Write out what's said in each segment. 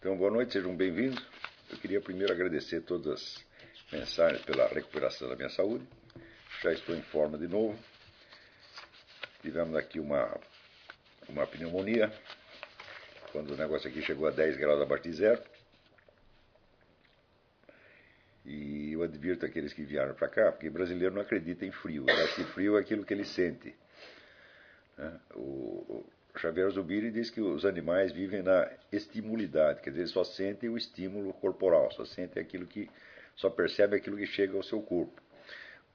Então, boa noite, sejam bem-vindos. Eu queria primeiro agradecer todas as mensagens pela recuperação da minha saúde. Já estou em forma de novo. Tivemos aqui uma, uma pneumonia, quando o negócio aqui chegou a 10 graus abaixo de zero. E eu advirto aqueles que vieram para cá, porque brasileiro não acredita em frio. Acha que frio é aquilo que ele sente. Né? O, Xavier Zubiri diz que os animais vivem na estimulidade, quer dizer, só sentem o estímulo corporal, só sentem aquilo que só percebe aquilo que chega ao seu corpo.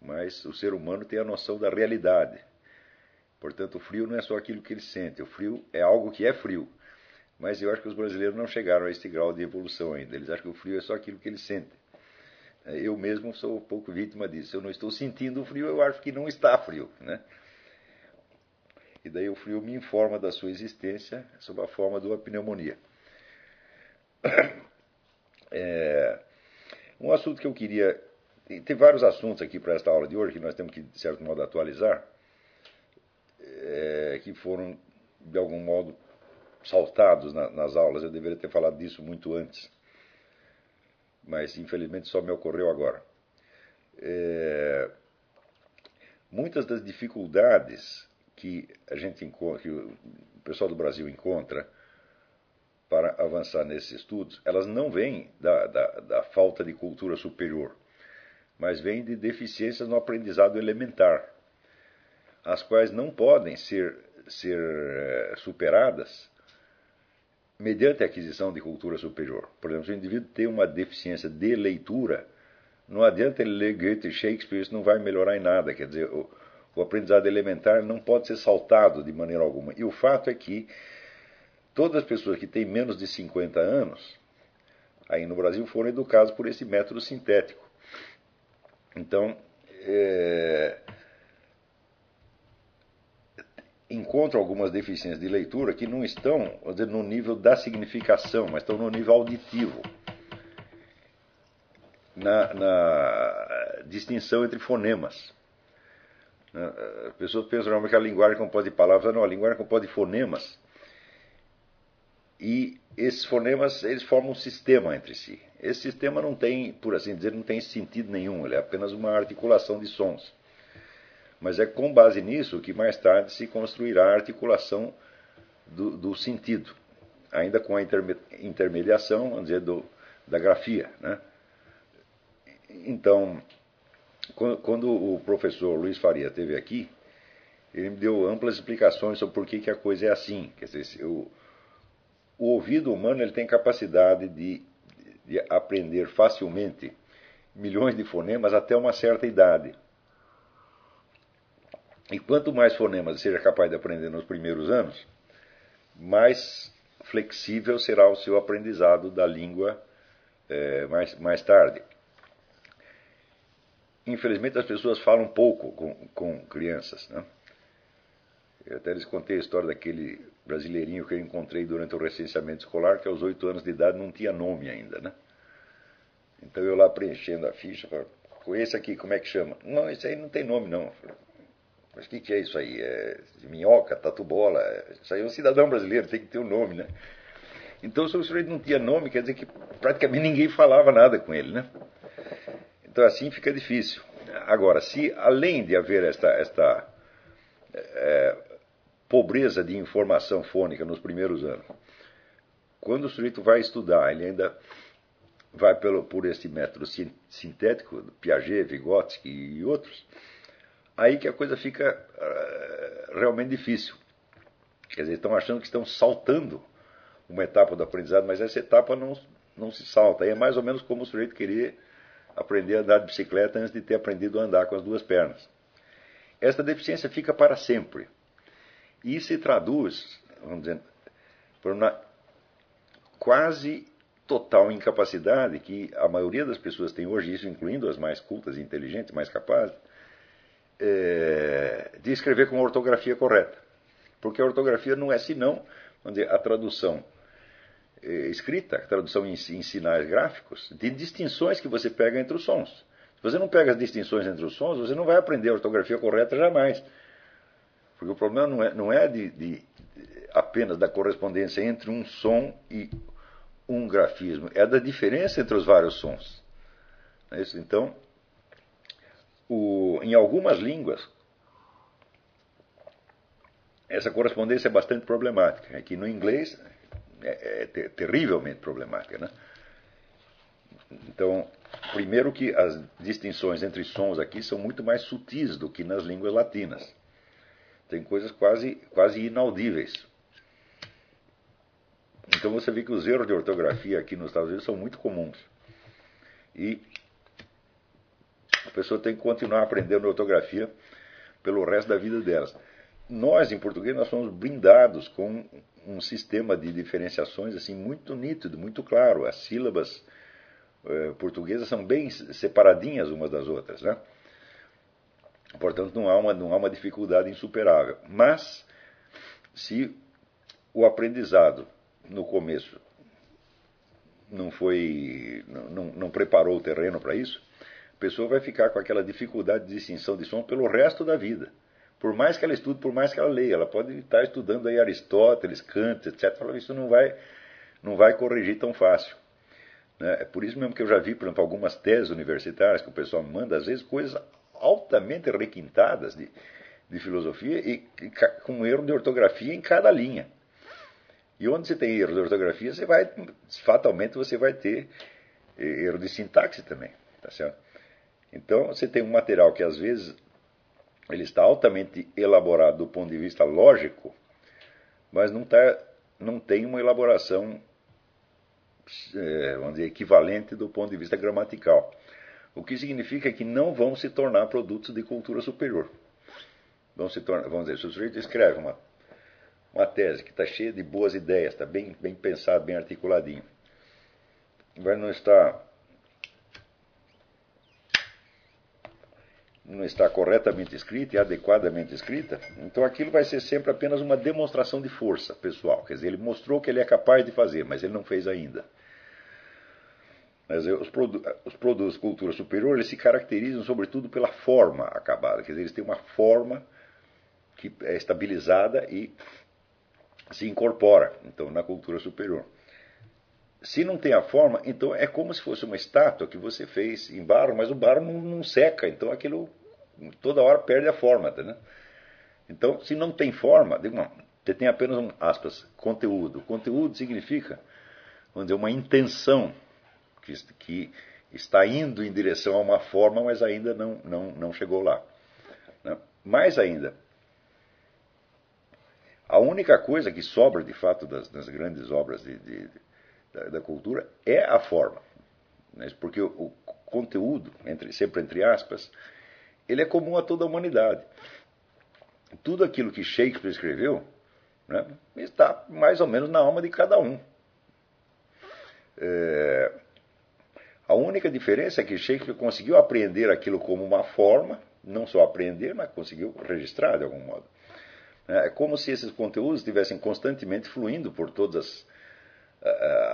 Mas o ser humano tem a noção da realidade. Portanto, o frio não é só aquilo que ele sente, o frio é algo que é frio. Mas eu acho que os brasileiros não chegaram a esse grau de evolução ainda. Eles acham que o frio é só aquilo que eles sentem. Eu mesmo sou um pouco vítima disso. Eu não estou sentindo o frio, eu acho que não está frio, né? E daí o frio me informa da sua existência sob a forma de uma pneumonia. É, um assunto que eu queria. Tem vários assuntos aqui para esta aula de hoje que nós temos que, de certo modo, atualizar, é, que foram, de algum modo, saltados na, nas aulas. Eu deveria ter falado disso muito antes, mas infelizmente só me ocorreu agora. É, muitas das dificuldades que a gente encontra, que o pessoal do Brasil encontra para avançar nesses estudos, elas não vêm da, da, da falta de cultura superior, mas vêm de deficiências no aprendizado elementar, as quais não podem ser, ser eh, superadas mediante a aquisição de cultura superior. Por exemplo, se o indivíduo tem uma deficiência de leitura, não adianta ele ler Goethe e Shakespeare, isso não vai melhorar em nada. Quer dizer, o, o aprendizado elementar não pode ser saltado de maneira alguma. E o fato é que todas as pessoas que têm menos de 50 anos, aí no Brasil, foram educadas por esse método sintético. Então, é, encontro algumas deficiências de leitura que não estão dizer, no nível da significação, mas estão no nível auditivo. Na, na distinção entre fonemas. As pessoas pensam realmente que a linguagem é composta de palavras. Não, a linguagem é composta de fonemas. E esses fonemas eles formam um sistema entre si. Esse sistema não tem, por assim dizer, não tem sentido nenhum. Ele é apenas uma articulação de sons. Mas é com base nisso que mais tarde se construirá a articulação do, do sentido, ainda com a intermediação, vamos dizer, do, da grafia. Né? Então, quando o professor Luiz Faria esteve aqui, ele me deu amplas explicações sobre por que, que a coisa é assim. Quer dizer, o, o ouvido humano ele tem capacidade de, de aprender facilmente milhões de fonemas até uma certa idade. E quanto mais fonemas seja capaz de aprender nos primeiros anos, mais flexível será o seu aprendizado da língua é, mais, mais tarde infelizmente as pessoas falam pouco com, com crianças. Né? Eu até lhes contei a história daquele brasileirinho que eu encontrei durante o recenseamento escolar, que aos oito anos de idade não tinha nome ainda. Né? Então eu lá preenchendo a ficha, falei, esse aqui, como é que chama? Não, esse aí não tem nome não. Mas o que, que é isso aí? É minhoca, tatu-bola? Isso aí é um cidadão brasileiro, tem que ter um nome, né? Então, se o sujeito não tinha nome, quer dizer que praticamente ninguém falava nada com ele, né? Então assim fica difícil. Agora, se além de haver esta, esta é, pobreza de informação fônica nos primeiros anos, quando o sujeito vai estudar, ele ainda vai pelo, por esse método sintético, Piaget, Vygotsky e outros, aí que a coisa fica uh, realmente difícil. Quer dizer, estão achando que estão saltando uma etapa do aprendizado, mas essa etapa não, não se salta. Aí é mais ou menos como o sujeito querer aprender a andar de bicicleta antes de ter aprendido a andar com as duas pernas. Esta deficiência fica para sempre. E se traduz, vamos dizer, por uma quase total incapacidade que a maioria das pessoas tem hoje, isso incluindo as mais cultas, inteligentes, mais capazes, é, de escrever com a ortografia correta. Porque a ortografia não é senão dizer, a tradução escrita, tradução em, em sinais gráficos, de distinções que você pega entre os sons. Se você não pega as distinções entre os sons, você não vai aprender a ortografia correta jamais. Porque o problema não é, não é de, de apenas da correspondência entre um som e um grafismo, é da diferença entre os vários sons. É então, o, em algumas línguas, essa correspondência é bastante problemática. Aqui no inglês é, é terrivelmente problemática. Né? Então, primeiro que as distinções entre sons aqui são muito mais sutis do que nas línguas latinas. Tem coisas quase, quase inaudíveis. Então você vê que os erros de ortografia aqui nos Estados Unidos são muito comuns. E a pessoa tem que continuar aprendendo ortografia pelo resto da vida delas. Nós, em português, nós somos blindados com um sistema de diferenciações assim muito nítido, muito claro. As sílabas eh, portuguesas são bem separadinhas umas das outras, né? Portanto, não há uma, não há uma dificuldade insuperável. Mas, se o aprendizado no começo não foi, não, não preparou o terreno para isso, a pessoa vai ficar com aquela dificuldade de distinção de som pelo resto da vida. Por mais que ela estude, por mais que ela leia, ela pode estar estudando aí Aristóteles, Kant, etc. Isso não vai, não vai corrigir tão fácil. Né? É por isso mesmo que eu já vi, por exemplo, algumas teses universitárias que o pessoal manda, às vezes, coisas altamente requintadas de, de filosofia e, e com erro de ortografia em cada linha. E onde você tem erro de ortografia, você vai, fatalmente você vai ter erro de sintaxe também. Tá certo? Então, você tem um material que às vezes ele está altamente elaborado do ponto de vista lógico, mas não, tá, não tem uma elaboração, é, vamos dizer, equivalente do ponto de vista gramatical. O que significa que não vão se tornar produtos de cultura superior. Vão se tornar, vamos dizer, se o sujeito escreve uma, uma tese que está cheia de boas ideias, está bem, bem pensado, bem articuladinho, mas não está não está corretamente escrita e adequadamente escrita, então aquilo vai ser sempre apenas uma demonstração de força pessoal. Quer dizer, ele mostrou que ele é capaz de fazer, mas ele não fez ainda. Mas os, produ os produtos de cultura superior eles se caracterizam sobretudo pela forma acabada. Quer dizer, eles têm uma forma que é estabilizada e se incorpora então na cultura superior. Se não tem a forma, então é como se fosse uma estátua que você fez em barro, mas o barro não, não seca, então aquilo toda hora perde a forma. Tá, Então, se não tem forma, você tem apenas um, aspas, conteúdo. Conteúdo significa, vamos dizer, uma intenção que, que está indo em direção a uma forma, mas ainda não, não, não chegou lá. Né? Mais ainda, a única coisa que sobra de fato das, das grandes obras de, de da, da cultura é a forma. Né? Porque o, o conteúdo, entre, sempre entre aspas, ele é comum a toda a humanidade. Tudo aquilo que Shakespeare escreveu né, está mais ou menos na alma de cada um. É, a única diferença é que Shakespeare conseguiu apreender aquilo como uma forma, não só aprender, mas conseguiu registrar de algum modo. É como se esses conteúdos estivessem constantemente fluindo por todas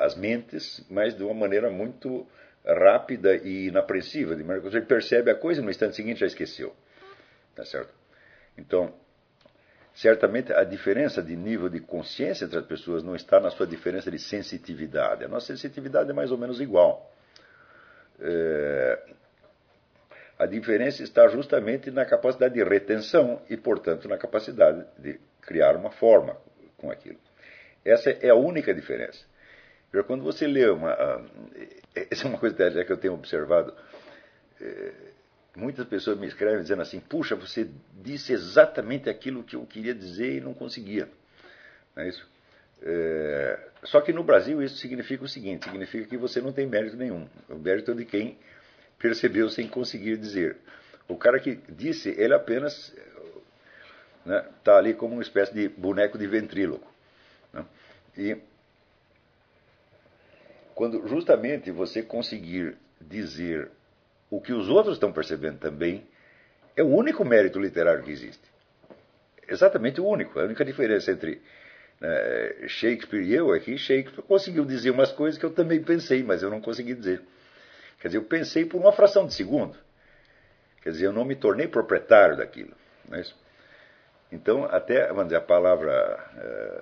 as, mentes, mas de uma maneira muito rápida e inaprensível, de maneira que você percebe a coisa e no instante seguinte já esqueceu. Tá certo? Então, certamente a diferença de nível de consciência entre as pessoas não está na sua diferença de sensitividade. A nossa sensitividade é mais ou menos igual. É, a diferença está justamente na capacidade de retenção e, portanto, na capacidade de criar uma forma com aquilo. Essa é a única diferença. Quando você lê uma. Essa é uma coisa que eu tenho observado. É, muitas pessoas me escrevem dizendo assim: puxa, você disse exatamente aquilo que eu queria dizer e não conseguia. Não é isso? É, só que no Brasil isso significa o seguinte: significa que você não tem mérito nenhum. O mérito é de quem percebeu sem conseguir dizer. O cara que disse, ele apenas está né, tá ali como uma espécie de boneco de ventríloco. Né? E quando justamente você conseguir dizer o que os outros estão percebendo também, é o único mérito literário que existe. Exatamente o único. A única diferença entre né, Shakespeare e eu é que Shakespeare conseguiu dizer umas coisas que eu também pensei, mas eu não consegui dizer. Quer dizer, eu pensei por uma fração de segundo. Quer dizer, eu não me tornei proprietário daquilo. É? Então, até, vamos dizer, a palavra é,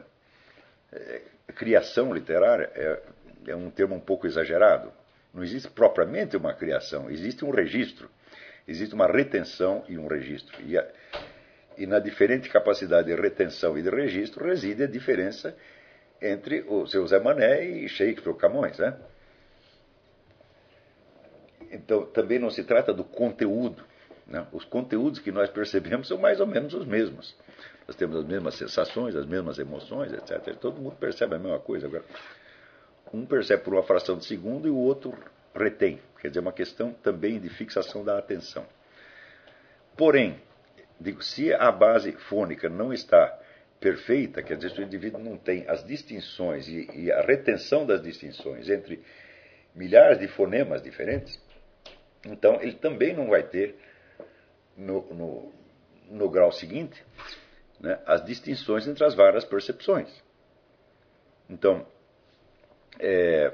é, criação literária é, é um termo um pouco exagerado. Não existe propriamente uma criação, existe um registro, existe uma retenção e um registro. E, a, e na diferente capacidade de retenção e de registro reside a diferença entre o seu Zé Mané e Shakespeare ou Camões. Né? Então, também não se trata do conteúdo. Né? Os conteúdos que nós percebemos são mais ou menos os mesmos. Nós temos as mesmas sensações, as mesmas emoções, etc. Todo mundo percebe a mesma coisa. Agora, um percebe por uma fração de segundo e o outro retém. Quer dizer, é uma questão também de fixação da atenção. Porém, digo, se a base fônica não está perfeita, quer dizer, se o indivíduo não tem as distinções e, e a retenção das distinções entre milhares de fonemas diferentes, então ele também não vai ter no, no, no grau seguinte né, as distinções entre as várias percepções. Então, é,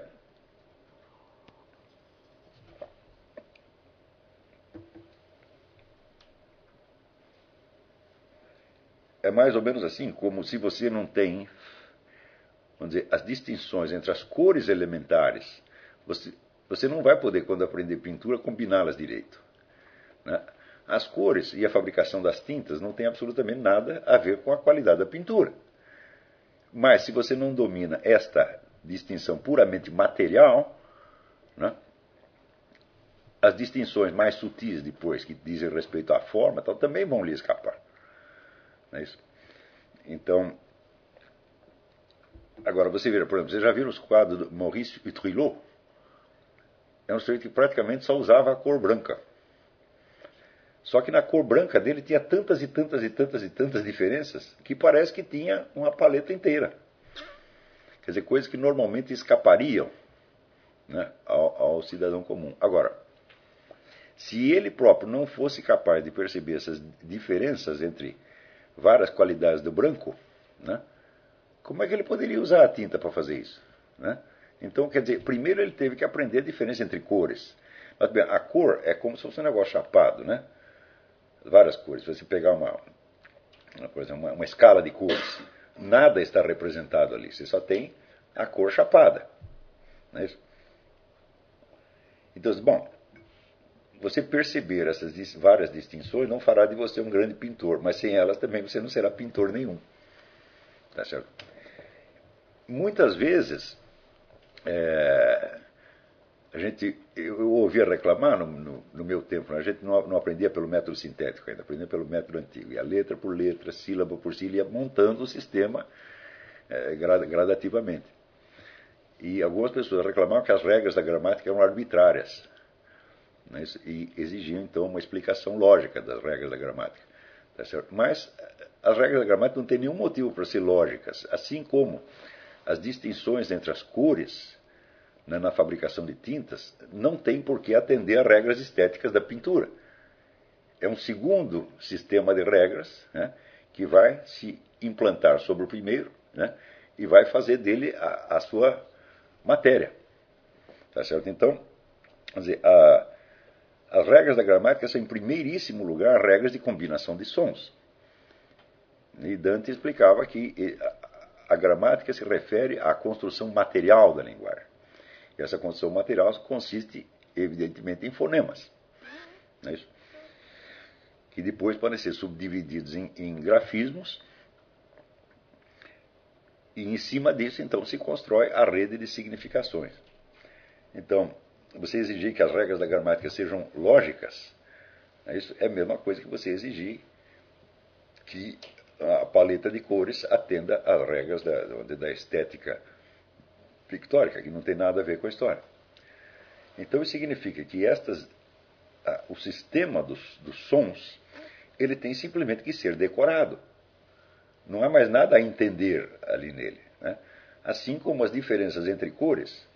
é mais ou menos assim, como se você não tem, vamos dizer, as distinções entre as cores elementares. Você, você não vai poder, quando aprender pintura, combiná-las direito. Né? As cores e a fabricação das tintas não tem absolutamente nada a ver com a qualidade da pintura. Mas se você não domina esta distinção puramente material, né, as distinções mais sutis depois, que dizem respeito à forma, também vão lhe escapar. Não é isso? Então, agora você vê, por exemplo, você já viu os quadros do Maurice Utrilot? É um sujeito que praticamente só usava a cor branca. Só que na cor branca dele tinha tantas e tantas e tantas e tantas diferenças que parece que tinha uma paleta inteira. Quer dizer, coisas que normalmente escapariam né, ao, ao cidadão comum. Agora, se ele próprio não fosse capaz de perceber essas diferenças entre várias qualidades do branco, né, como é que ele poderia usar a tinta para fazer isso? Né? Então, quer dizer, primeiro ele teve que aprender a diferença entre cores. Mas, bem, a cor é como se fosse um negócio chapado, né? várias cores. Se você pegar uma, por exemplo, uma, uma escala de cores, nada está representado ali. Você só tem a cor chapada. Não é isso? Então, bom, você perceber essas várias distinções não fará de você um grande pintor, mas sem elas também você não será pintor nenhum. Tá certo? Muitas vezes, é, a gente, eu ouvia reclamar no, no, no meu tempo, a gente não, não, aprendia pelo método sintético ainda, aprendia pelo método antigo. E a letra por letra, sílaba por sílaba, montando o sistema é, gradativamente. E algumas pessoas reclamavam que as regras da gramática eram arbitrárias. Né? E exigiam, então, uma explicação lógica das regras da gramática. Tá Mas as regras da gramática não têm nenhum motivo para ser lógicas. Assim como as distinções entre as cores né, na fabricação de tintas, não tem por que atender a regras estéticas da pintura. É um segundo sistema de regras né, que vai se implantar sobre o primeiro né, e vai fazer dele a, a sua matéria. Tá certo? Então, dizer, a, as regras da gramática são, em primeiríssimo lugar, regras de combinação de sons. E Dante explicava que a, a gramática se refere à construção material da linguagem. E essa construção material consiste, evidentemente, em fonemas. Não é isso? Que depois podem ser subdivididos em, em grafismos. E em cima disso, então, se constrói a rede de significações. Então, você exigir que as regras da gramática sejam lógicas, é isso é a mesma coisa que você exigir que a paleta de cores atenda às regras da, da estética pictórica, que não tem nada a ver com a história. Então isso significa que estas, o sistema dos, dos sons ele tem simplesmente que ser decorado. Não há mais nada a entender ali nele. Né? Assim como as diferenças entre cores.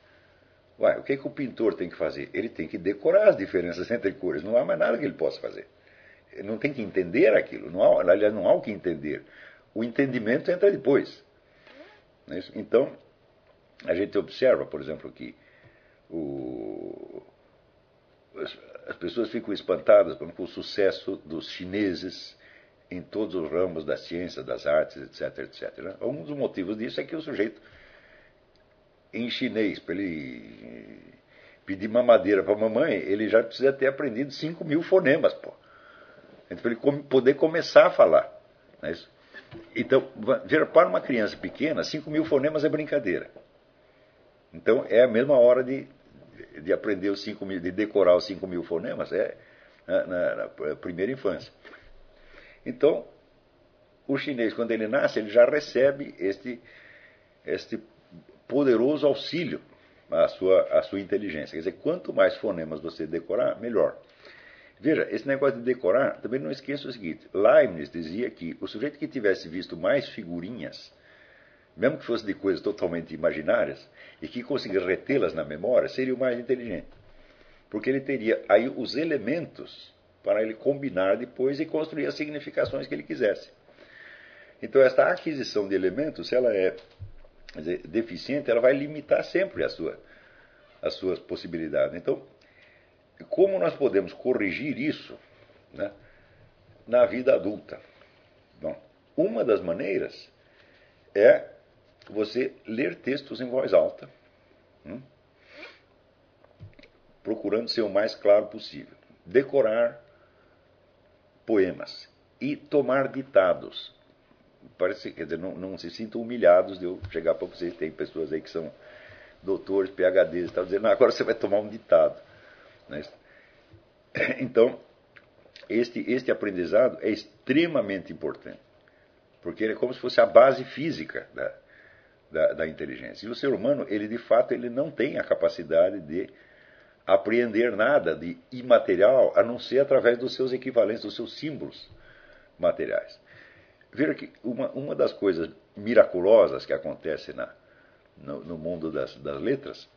Ué, o que, é que o pintor tem que fazer? Ele tem que decorar as diferenças entre cores. Não há mais nada que ele possa fazer. Ele não tem que entender aquilo. Não há, aliás, não há o que entender. O entendimento entra depois. É então, a gente observa, por exemplo, que o, as, as, pessoas ficam espantadas com o sucesso dos chineses em todos os ramos da ciência, das artes, etc, etc. Né? Um dos motivos disso é que o sujeito em chinês para ele pedir mamadeira para a mamãe, ele já precisa ter aprendido 5 mil fonemas, pô. Para ele poder começar a falar. Não é isso? Então, para uma criança pequena, 5 mil fonemas é brincadeira. Então, é a mesma hora de, de aprender os 5 mil, de decorar os 5 mil fonemas, é na, na, na primeira infância. Então, o chinês, quando ele nasce, ele já recebe este, este poderoso auxílio à sua, à sua inteligência. Quer dizer, quanto mais fonemas você decorar, melhor. Veja, esse negócio de decorar, também não esqueça o seguinte: Leibniz dizia que o sujeito que tivesse visto mais figurinhas, mesmo que fosse de coisas totalmente imaginárias, e que conseguisse retê-las na memória, seria o mais inteligente. Porque ele teria aí os elementos para ele combinar depois e construir as significações que ele quisesse. Então, esta aquisição de elementos, se ela é dizer, deficiente, ela vai limitar sempre a sua, as suas possibilidades. Então, como nós podemos corrigir isso né, na vida adulta? Bom, uma das maneiras é você ler textos em voz alta, hum, procurando ser o mais claro possível, decorar poemas e tomar ditados. Parece, quer dizer, não, não se sintam humilhados de eu chegar para vocês. Tem pessoas aí que são doutores, PHDs, estão dizendo, agora você vai tomar um ditado. Né? Então, este, este aprendizado é extremamente importante, porque ele é como se fosse a base física da, da, da, inteligência. E o ser humano, ele de fato, ele não tem a capacidade de apreender nada de imaterial, a não ser através dos seus equivalentes, dos seus símbolos materiais. Veja que uma, uma das coisas miraculosas que acontece na, no, no mundo das, das letras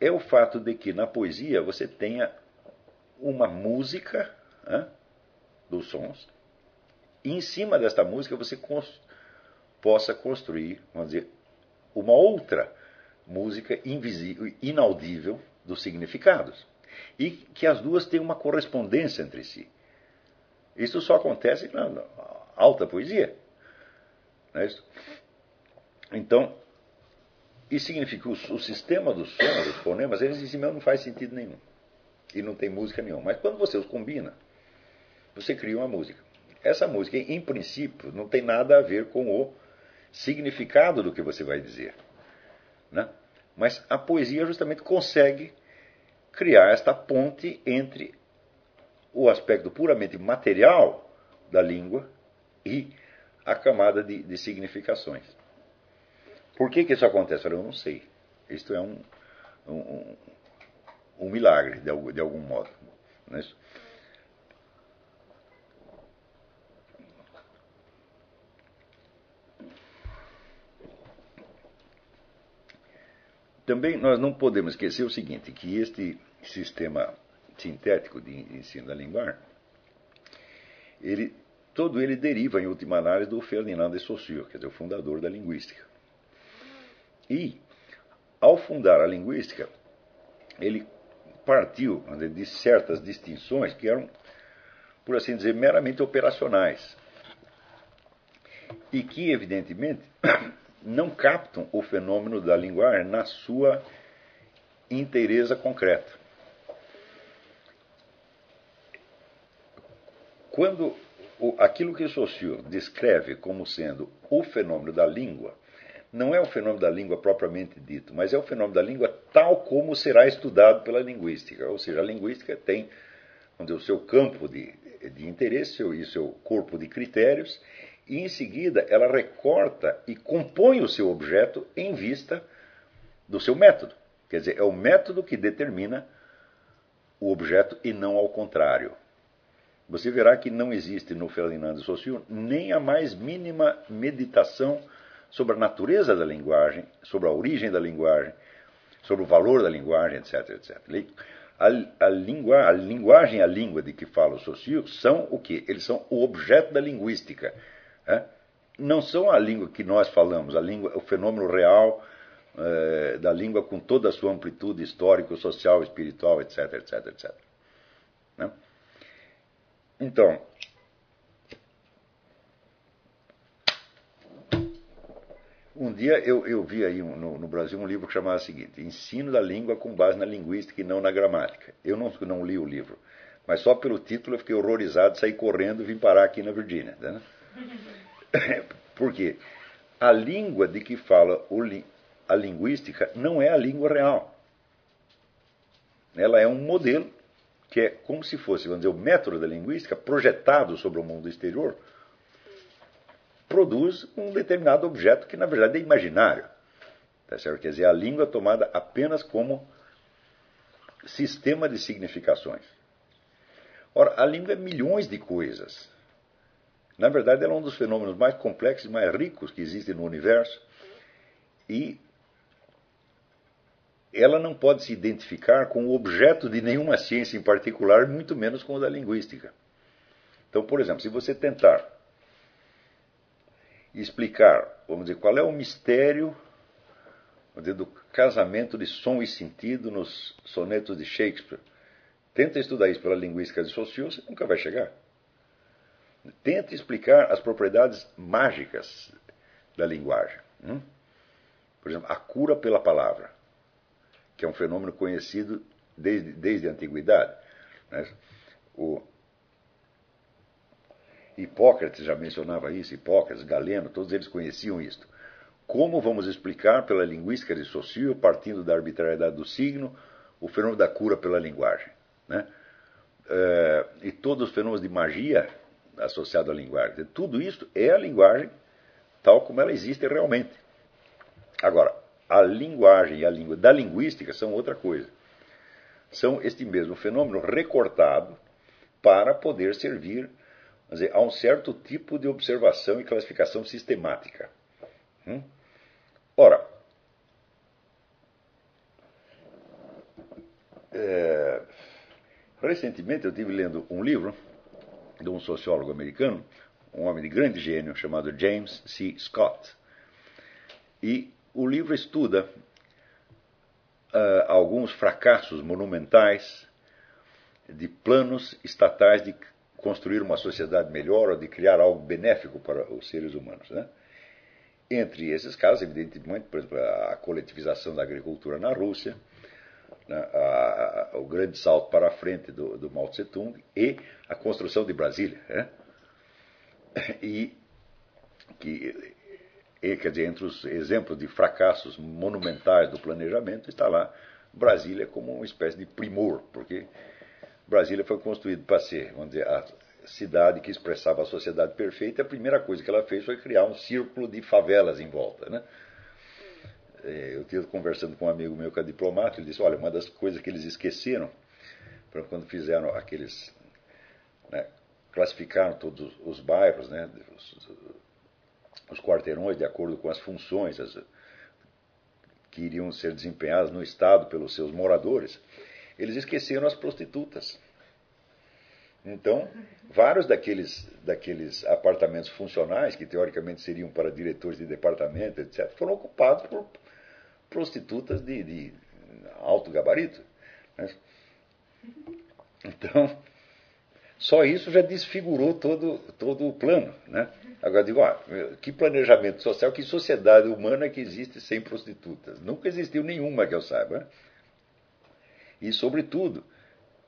é o fato de que na poesia você tenha uma música né, dos sons, e em cima desta música você possa construir, vamos dizer, uma outra música invisível, inaudível dos significados. E que as duas têm uma correspondência entre si. Isso só acontece na alta poesia. Não é isso? Então, isso significa que o, o sistema dos sons, dos fonemas, eles em si mesmo não faz sentido nenhum. E não tem música nenhuma. Mas quando você os combina, você cria uma música. Essa música, em princípio, não tem nada a ver com o significado do que você vai dizer. Né? Mas a poesia justamente consegue criar esta ponte entre o aspecto puramente material da língua e a camada de, de significações. Por que, que isso acontece? Eu não sei. Isto é um, um, um milagre, de algum, de algum modo. Não é isso? Também nós não podemos esquecer o seguinte, que este sistema sintético de ensino da linguagem, ele, todo ele deriva, em última análise, do Ferdinand de Saussure, quer dizer, o fundador da linguística. E, ao fundar a linguística, ele partiu de certas distinções que eram, por assim dizer, meramente operacionais. E que, evidentemente, não captam o fenômeno da linguagem na sua inteireza concreta. Quando aquilo que Saussure descreve como sendo o fenômeno da língua, não é o fenômeno da língua propriamente dito, mas é o fenômeno da língua tal como será estudado pela linguística. Ou seja, a linguística tem dizer, o seu campo de, de interesse e o seu corpo de critérios, e em seguida ela recorta e compõe o seu objeto em vista do seu método. Quer dizer, é o método que determina o objeto e não ao contrário. Você verá que não existe no Ferdinando Saussure nem a mais mínima meditação sobre a natureza da linguagem, sobre a origem da linguagem, sobre o valor da linguagem, etc. etc. A, a, lingua, a linguagem e a língua de que fala o Saussure são o quê? Eles são o objeto da linguística. É? Não são a língua que nós falamos, a língua, o fenômeno real é, da língua com toda a sua amplitude histórico, social, espiritual, etc. etc, etc. Né? Então, Um dia eu, eu vi aí no, no, Brasil um livro que chamava o seguinte: Ensino da língua com base na linguística e não na gramática. Eu não, não li o livro, mas só pelo título eu fiquei horrorizado, saí correndo e vim parar aqui na Virgínia. Né? Por quê? A língua de que fala a linguística não é a língua real. Ela é um modelo que é como se fosse, vamos dizer, o método da linguística projetado sobre o mundo exterior, produz um determinado objeto que na verdade é imaginário. Tá certo? Quer dizer, a língua é tomada apenas como sistema de significações. Ora, a língua é milhões de coisas. Na verdade, ela é um dos fenômenos mais complexos e mais ricos que existem no universo. E ela não pode se identificar com o objeto de nenhuma ciência em particular, muito menos com o da linguística. Então, por exemplo, se você tentar explicar, vamos dizer, qual é o mistério dizer, do casamento de som e sentido nos sonetos de Shakespeare, tenta estudar isso pela linguística de Saussure, você nunca vai chegar. Tenta explicar as propriedades mágicas da linguagem. Hum? Por exemplo, a cura pela palavra que é um fenômeno conhecido desde, desde a antiguidade. Né? O Hipócrates já mencionava isso, Hipócrates, Galeno, todos eles conheciam isto. Como vamos explicar pela linguística de Saussure, partindo da arbitrariedade do signo, o fenômeno da cura pela linguagem? Né? É, e todos os fenômenos de magia associados à linguagem. Tudo isso é a linguagem tal como ela existe realmente. Agora, a linguagem e a língua da linguística são outra coisa. São este mesmo fenômeno recortado para poder servir dizer, a um certo tipo de observação e classificação sistemática. Hum? Ora, é, recentemente eu estive lendo um livro de um sociólogo americano, um homem de grande gênio chamado James C. Scott. E o livro estuda uh, alguns fracassos monumentais de planos estatais de construir uma sociedade melhor ou de criar algo benéfico para os seres humanos. Né? Entre esses casos, evidentemente, por exemplo, a coletivização da agricultura na Rússia, né, a, a, o grande salto para a frente do, do Mao Tse-tung e a construção de Brasília. Né? E que e, quer dizer, entre os exemplos de fracassos monumentais do planejamento está lá Brasília como uma espécie de primor, porque Brasília foi construída para ser, vamos dizer, a cidade que expressava a sociedade perfeita. A primeira coisa que ela fez foi criar um círculo de favelas em volta, né? É, eu estive conversando com um amigo meu que é diplomata, ele disse, olha, uma das coisas que eles esqueceram, quando fizeram aqueles, né, classificaram todos os bairros, né, os, os quarteirões de acordo com as funções as, que iriam ser desempenhadas no Estado pelos seus moradores, eles esqueceram as prostitutas. Então, vários daqueles, daqueles apartamentos funcionais, que teoricamente seriam para diretores de departamento, etc., foram ocupados por prostitutas de, de alto gabarito. Né? Então, só isso já desfigurou todo, todo o plano. Né? Agora digo, ah, que planejamento social, que sociedade humana que existe sem prostitutas? Nunca existiu nenhuma que eu saiba. E, sobretudo,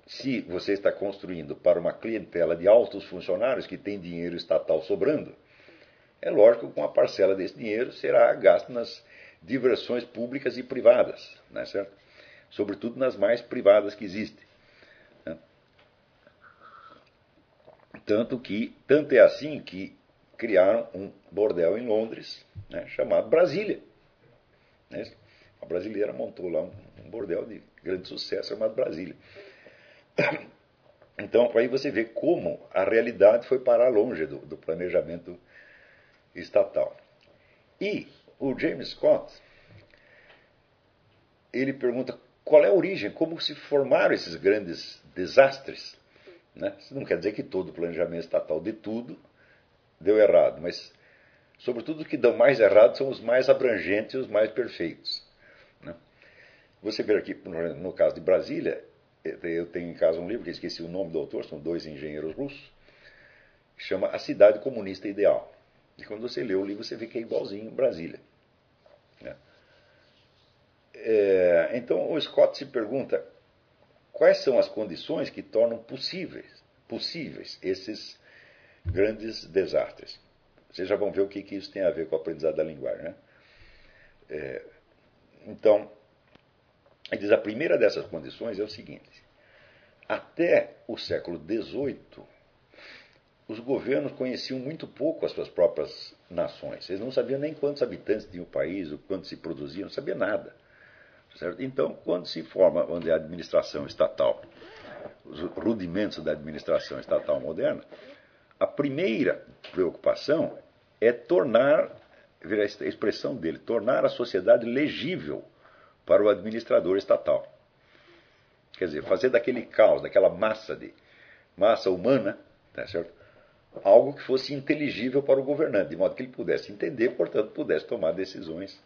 se você está construindo para uma clientela de altos funcionários que tem dinheiro estatal sobrando, é lógico que uma parcela desse dinheiro será gasto nas diversões públicas e privadas, não é certo? Sobretudo nas mais privadas que existem. Tanto que, tanto é assim que criaram um bordel em Londres, né, chamado Brasília. Né? A brasileira montou lá um, um bordel de grande sucesso chamado Brasília. Então, aí você vê como a realidade foi parar longe do, do planejamento estatal. E o James Scott, ele pergunta qual é a origem, como se formaram esses grandes desastres né? Isso não quer dizer que todo o planejamento estatal de tudo deu errado, mas, sobretudo, os que dão mais errado são os mais abrangentes e os mais perfeitos. Né? Você vê aqui, no caso de Brasília, eu tenho em casa um livro que esqueci o nome do autor, são dois engenheiros russos, que chama A Cidade Comunista Ideal. E quando você lê o livro, você vê que é igualzinho Brasília. Né? É, então o Scott se pergunta quais são as condições que tornam possíveis, possíveis esses grandes desastres. Vocês já vão ver o que, que isso tem a ver com o aprendizado da linguagem. Né? É, então, diz a primeira dessas condições é o seguinte: até o século XVIII, os governos conheciam muito pouco as suas próprias nações. Eles não sabiam nem quantos habitantes tinha o país, o quanto se produzia, não sabia nada. Certo? Então, quando se forma onde a administração estatal, os rudimentos da administração estatal moderna, a primeira preocupação é tornar, a expressão dele, tornar a sociedade legível para o administrador estatal. Quer dizer, fazer daquele caos, daquela massa de massa humana, tá certo? algo que fosse inteligível para o governante, de modo que ele pudesse entender, portanto, pudesse tomar decisões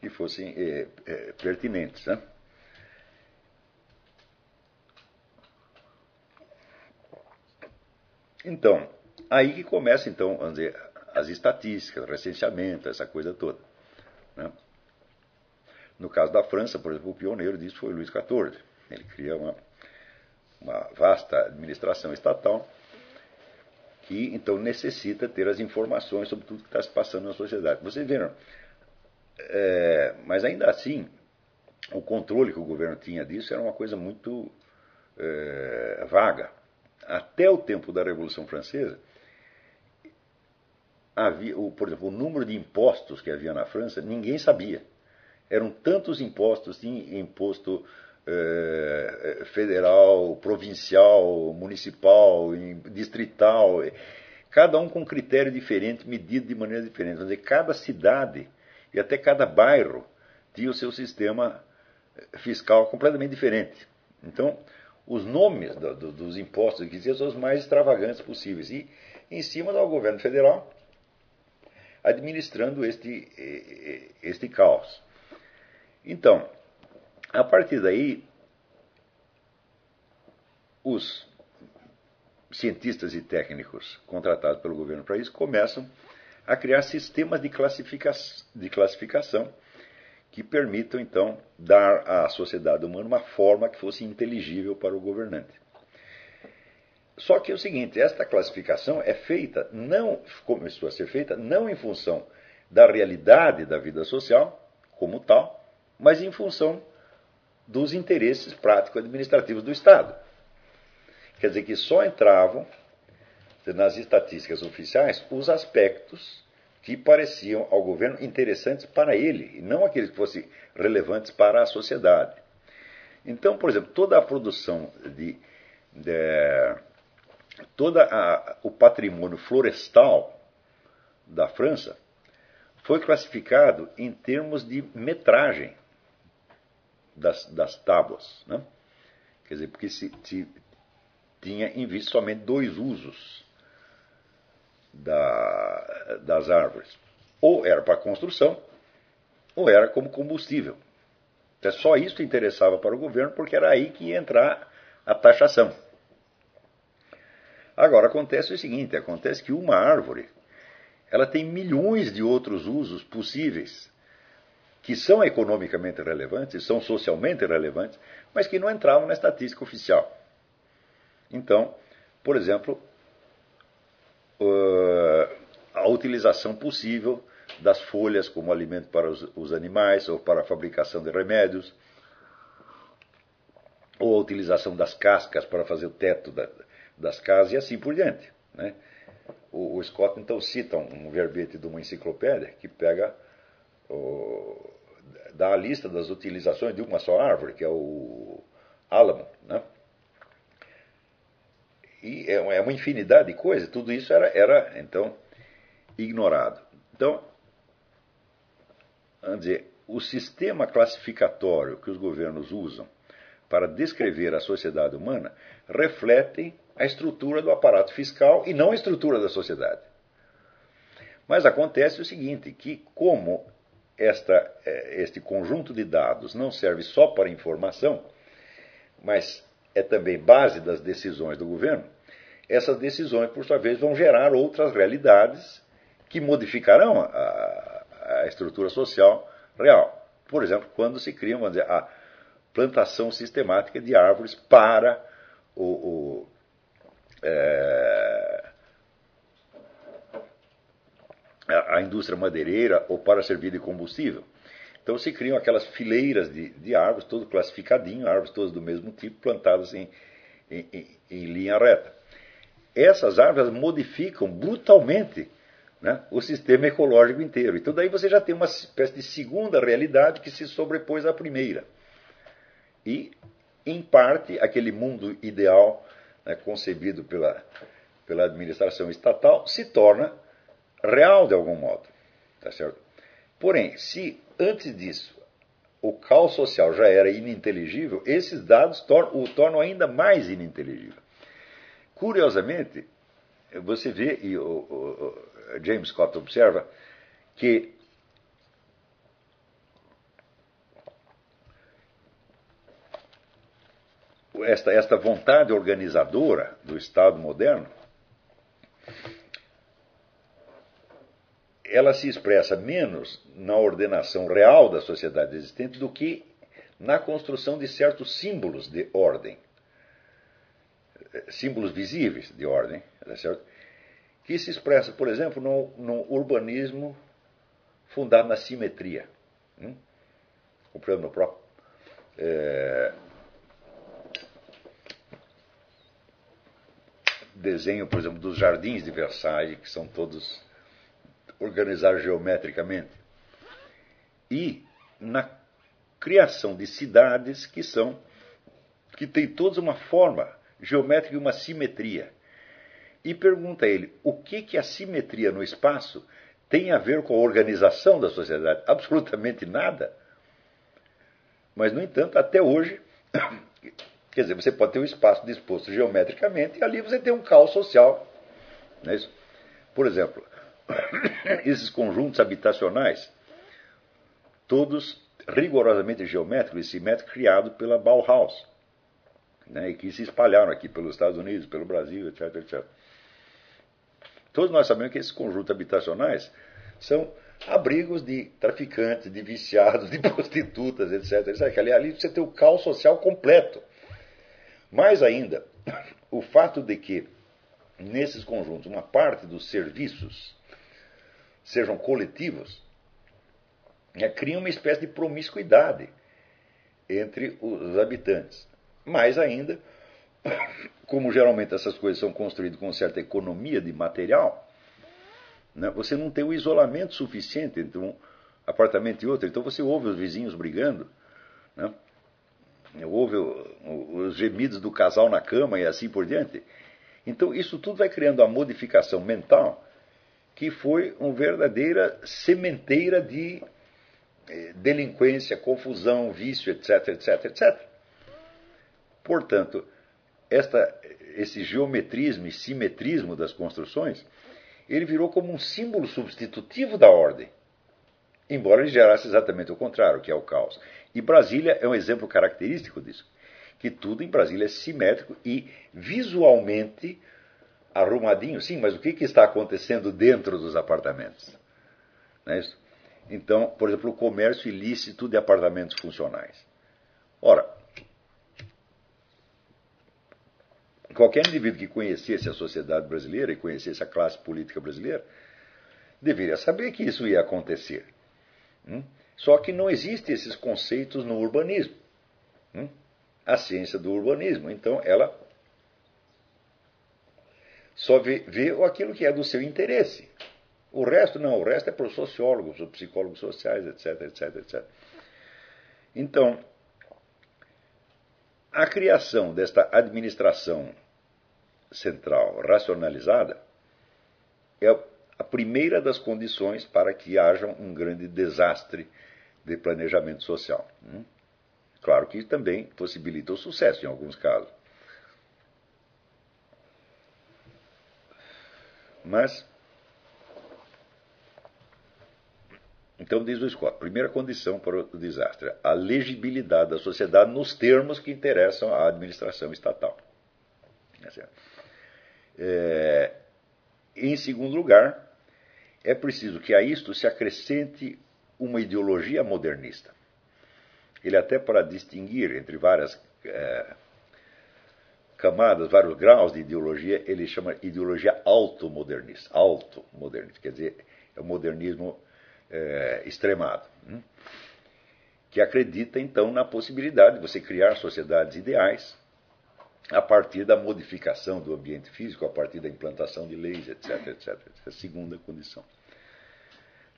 que fossem é, é, pertinentes. Né? Então, aí que começa então, vamos dizer, as estatísticas, o recenseamento, essa coisa toda. Né? No caso da França, por exemplo, o pioneiro disso foi Luís XIV. Ele cria uma, uma vasta administração estatal que então necessita ter as informações sobre tudo que está se passando na sociedade. Vocês viram, é, mas ainda assim, o controle que o governo tinha disso era uma coisa muito é, vaga. Até o tempo da Revolução Francesa, havia, por exemplo, o número de impostos que havia na França, ninguém sabia. Eram tantos impostos, tinha imposto eh, federal, provincial, municipal, distrital, cada um com critério diferente, medido de maneira diferente. Dizer, cada cidade e até cada bairro tinha o seu sistema fiscal completamente diferente. Então, os nomes do, do, dos impostos que são os mais extravagantes possíveis. E em cima do governo federal administrando este, este caos. Então, a partir daí, os cientistas e técnicos contratados pelo governo para isso começam a criar sistemas de, classifica de classificação que permitam, então, dar à sociedade humana uma forma que fosse inteligível para o governante. Só que é o seguinte, esta classificação é feita, não começou a ser feita, não em função da realidade da vida social como tal, mas em função dos interesses práticos administrativos do Estado. Quer dizer que só entravam nas estatísticas oficiais os aspectos que pareciam ao governo interessantes para ele, e não aqueles que fossem relevantes para a sociedade. Então, por exemplo, toda a produção de, de todo o patrimônio florestal da França foi classificado em termos de metragem das, das tábuas. Né? Quer dizer, porque se, se, tinha em vista somente dois usos da, das árvores. Ou era para construção, ou era como combustível. Então, só isso interessava para o governo, porque era aí que ia entrar a taxação. Agora acontece o seguinte: acontece que uma árvore ela tem milhões de outros usos possíveis que são economicamente relevantes, são socialmente relevantes, mas que não entravam na estatística oficial. Então, por exemplo, a utilização possível das folhas como alimento para os animais ou para a fabricação de remédios, ou a utilização das cascas para fazer o teto da, das casas e assim por diante. Né? O, Scott então cita um, verbete de uma enciclopédia que pega o, dá a lista das utilizações de uma só árvore, que é o álamo. Né? E é, é uma infinidade de coisas, tudo isso era, era então ignorado. Então, vamos dizer, o sistema classificatório que os governos usam para descrever a sociedade humana refletem a estrutura do aparato fiscal e não a estrutura da sociedade. Mas acontece o seguinte, que como esta, é, este conjunto de dados não serve só para informação, mas é também base das decisões do governo, essas decisões, por sua vez, vão gerar outras realidades que modificarão a, a estrutura social real. Por exemplo, quando se cria, vamos dizer, a plantação sistemática de árvores para o, o é, a, indústria madeireira ou para servir de combustível. Então se criam aquelas fileiras de, de árvores, todo classificadinho, árvores todas do mesmo tipo, plantadas em, em, em, em linha reta. Essas árvores modificam brutalmente né, o sistema ecológico inteiro. Então daí você já tem uma espécie de segunda realidade que se sobrepôs à primeira. E, em parte, aquele mundo ideal né, concebido pela, pela administração estatal se torna real de algum modo. Tá certo? Porém, se antes disso o caos social já era ininteligível, esses dados o tornam ainda mais ininteligível. Curiosamente, você vê, e o, o, o James Scott observa, que esta, esta vontade organizadora do Estado moderno ela se expressa menos na ordenação real da sociedade existente do que na construção de certos símbolos de ordem, símbolos visíveis de ordem, tá certo? que se expressa, por exemplo, no, no urbanismo fundado na simetria. Hum? no próprio. É, desenho, por exemplo, dos jardins de Versailles, que são todos organizar geometricamente. E na criação de cidades que são que têm todas uma forma geométrica e uma simetria. E pergunta a ele: o que que a simetria no espaço tem a ver com a organização da sociedade? Absolutamente nada. Mas, no entanto, até hoje, quer dizer, você pode ter um espaço disposto geometricamente e ali você tem um caos social. Não é isso? Por exemplo, esses conjuntos habitacionais, todos rigorosamente geométricos e simétricos, criados pela Bauhaus, né, e que se espalharam aqui pelos Estados Unidos, pelo Brasil, etc, etc. Todos nós sabemos que esses conjuntos habitacionais são abrigos de traficantes, de viciados, de prostitutas, etc. etc. Ali, ali você tem o caos social completo. Mais ainda, o fato de que nesses conjuntos uma parte dos serviços sejam coletivos, né, cria uma espécie de promiscuidade entre os habitantes. Mais ainda, como geralmente essas coisas são construídas com certa economia de material, né, você não tem o isolamento suficiente entre um apartamento e outro. Então você ouve os vizinhos brigando, né, ouve os gemidos do casal na cama e assim por diante. Então isso tudo vai criando a modificação mental que foi uma verdadeira sementeira de eh, delinquência, confusão, vício, etc, etc, etc. Portanto, esta, esse geometrismo e simetrismo das construções, ele virou como um símbolo substitutivo da ordem, embora ele gerasse exatamente o contrário, que é o caos. E Brasília é um exemplo característico disso, que tudo em Brasília é simétrico e visualmente arrumadinho, sim, mas o que, que está acontecendo dentro dos apartamentos? Não é isso? Então, por exemplo, o comércio ilícito de apartamentos funcionais. Ora, qualquer indivíduo que conhecesse a sociedade brasileira e conhecesse a classe política brasileira deveria saber que isso ia acontecer. Hum? Só que não existem esses conceitos no urbanismo. Hum? A ciência do urbanismo, então, ela só vê, vê aquilo que é do seu interesse. O resto não, o resto é para os sociólogos, os psicólogos sociais, etc, etc, etc. Então, a criação desta administração central racionalizada é a primeira das condições para que haja um grande desastre de planejamento social. Hum? Claro que também possibilita o sucesso em alguns casos. Mas. Então, diz o Scott, primeira condição para o desastre, a legibilidade da sociedade nos termos que interessam à administração estatal. É, em segundo lugar, é preciso que a isto se acrescente uma ideologia modernista. Ele até para distinguir entre várias é, camadas, vários graus de ideologia, ele chama ideologia automodernista. Automodernista, quer dizer, é o modernismo é, extremado. Hein? Que acredita, então, na possibilidade de você criar sociedades ideais a partir da modificação do ambiente físico, a partir da implantação de leis, etc. etc. A segunda condição.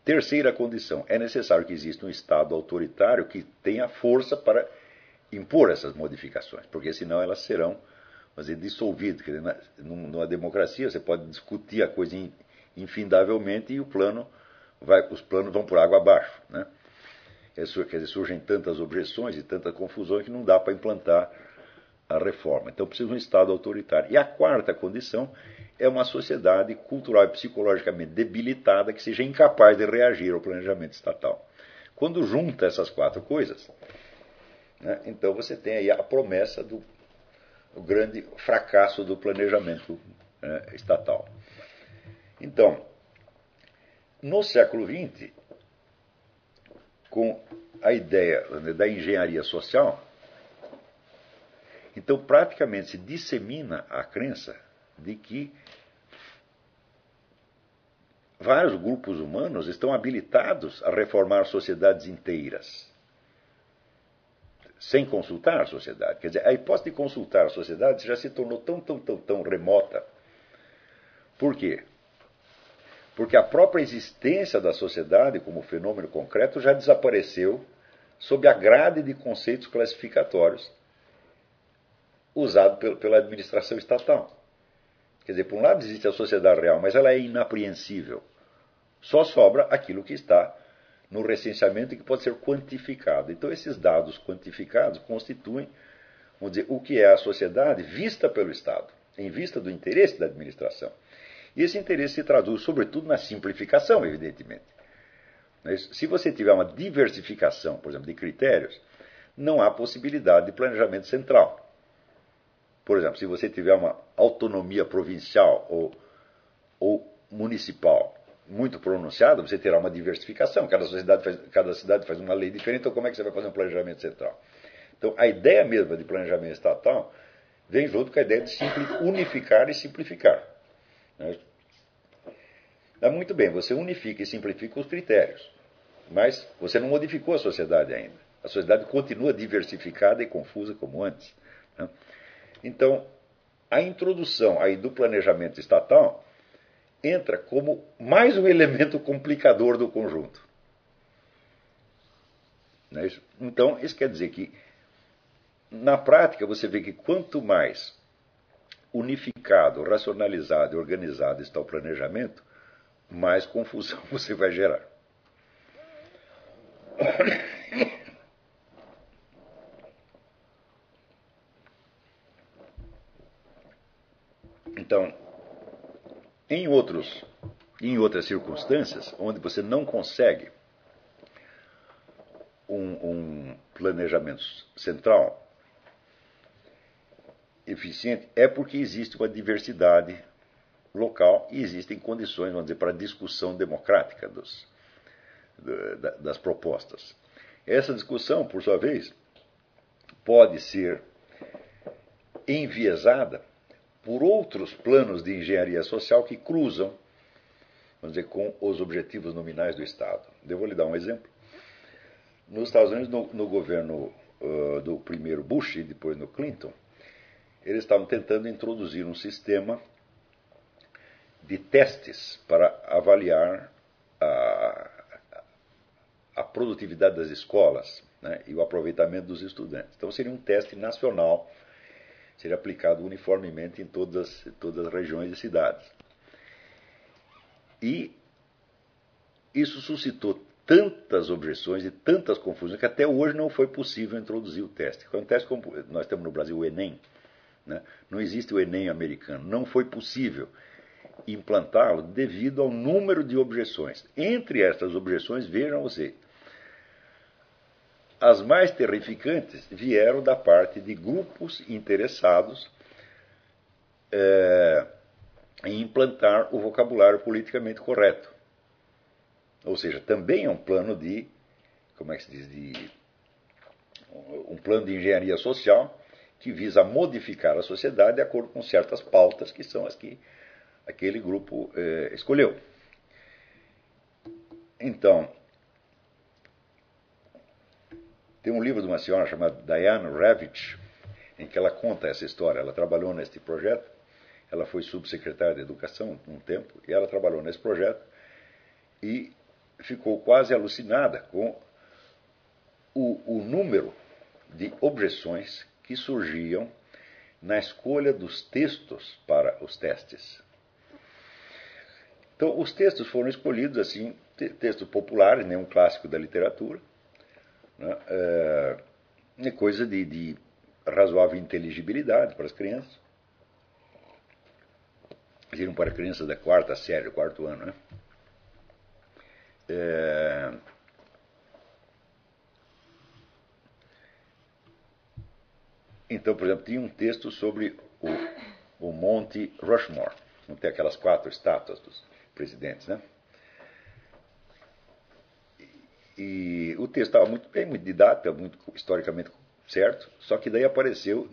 Terceira condição: é necessário que exista um Estado autoritário que tenha força para impor essas modificações, porque senão elas serão dizer, dissolvidas. Quer dizer, numa democracia você pode discutir a coisa infindavelmente e o plano vai, os planos vão por água abaixo. Né? Quer dizer, surgem tantas objeções e tantas confusões que não dá para implantar a reforma. Então precisa de um Estado autoritário. E a quarta condição é uma sociedade cultural e psicologicamente debilitada que seja incapaz de reagir ao planejamento estatal. Quando junta essas quatro coisas, né, então você tem aí a promessa do, do grande fracasso do planejamento né, estatal. Então, no século XX, com a ideia né, da engenharia social, então praticamente se dissemina a crença de que vários grupos humanos estão habilitados a reformar sociedades inteiras, sem consultar a sociedade. Quer dizer, a hipótese de consultar a sociedade já se tornou tão, tão, tão, tão remota. Por quê? Porque a própria existência da sociedade como fenômeno concreto já desapareceu sob a grade de conceitos classificatórios usado pela administração estatal. Quer dizer, por um lado existe a sociedade real, mas ela é inapreensível. Só sobra aquilo que está no recenseamento que pode ser quantificado. Então, esses dados quantificados constituem, vamos dizer, o que é a sociedade vista pelo Estado, em vista do interesse da administração. E esse interesse se traduz, sobretudo, na simplificação, evidentemente. Se você tiver uma diversificação, por exemplo, de critérios, não há possibilidade de planejamento central. Por exemplo, se você tiver uma autonomia provincial ou, ou municipal muito pronunciada, você terá uma diversificação. Cada, sociedade faz, cada cidade faz uma lei diferente, então como é que você vai fazer um planejamento central? Então, a ideia mesma de planejamento estatal vem junto com a ideia de unificar e simplificar. Né? muito bem, você unifica e simplifica os critérios, mas você não modificou a sociedade ainda. A sociedade continua diversificada e confusa como antes. Né? Então, a introdução aí do planejamento estatal entra como mais um elemento complicador do conjunto. É então, isso quer dizer que, na prática, você vê que quanto mais unificado, racionalizado e organizado está o planejamento, mais confusão você vai gerar. Então, em, outros, em outras circunstâncias, onde você não consegue um, um planejamento central eficiente, é porque existe uma diversidade local e existem condições, vamos dizer, para discussão democrática dos, das propostas. Essa discussão, por sua vez, pode ser enviesada por outros planos de engenharia social que cruzam, vamos dizer, com os objetivos nominais do Estado. Eu vou lhe dar um exemplo. Nos Estados Unidos, no, no governo uh, do primeiro Bush e depois no Clinton, eles estavam tentando introduzir um sistema de testes para avaliar a, a produtividade das escolas né, e o aproveitamento dos estudantes. Então, seria um teste nacional seria aplicado uniformemente em todas, todas as regiões e cidades. E isso suscitou tantas objeções e tantas confusões que até hoje não foi possível introduzir o teste. Acontece como nós temos no Brasil o Enem, né? não existe o Enem americano, não foi possível implantá-lo devido ao número de objeções. Entre estas objeções, vejam você, as mais terrificantes vieram da parte de grupos interessados é, em implantar o vocabulário politicamente correto. Ou seja, também é um plano de, como é que se diz, de um plano de engenharia social que visa modificar a sociedade de acordo com certas pautas que são as que aquele grupo eh, escolheu. Então, tem um livro de uma senhora chamada Diane Ravitch, em que ela conta essa história. Ela trabalhou neste projeto, ela foi subsecretária de Educação um tempo, e ela trabalhou nesse projeto e ficou quase alucinada com o, o número de objeções que surgiam na escolha dos textos para os testes. Então, os textos foram escolhidos assim, textos populares, nenhum clássico da literatura, né, é, coisa de, de razoável inteligibilidade para as crianças. Seriam para crianças da quarta série, quarto ano, né? É, Então, por exemplo, tinha um texto sobre o, o Monte Rushmore. Não tem aquelas quatro estátuas dos presidentes, né? E, o texto estava muito bem, muito didático, muito historicamente certo, só que daí apareceu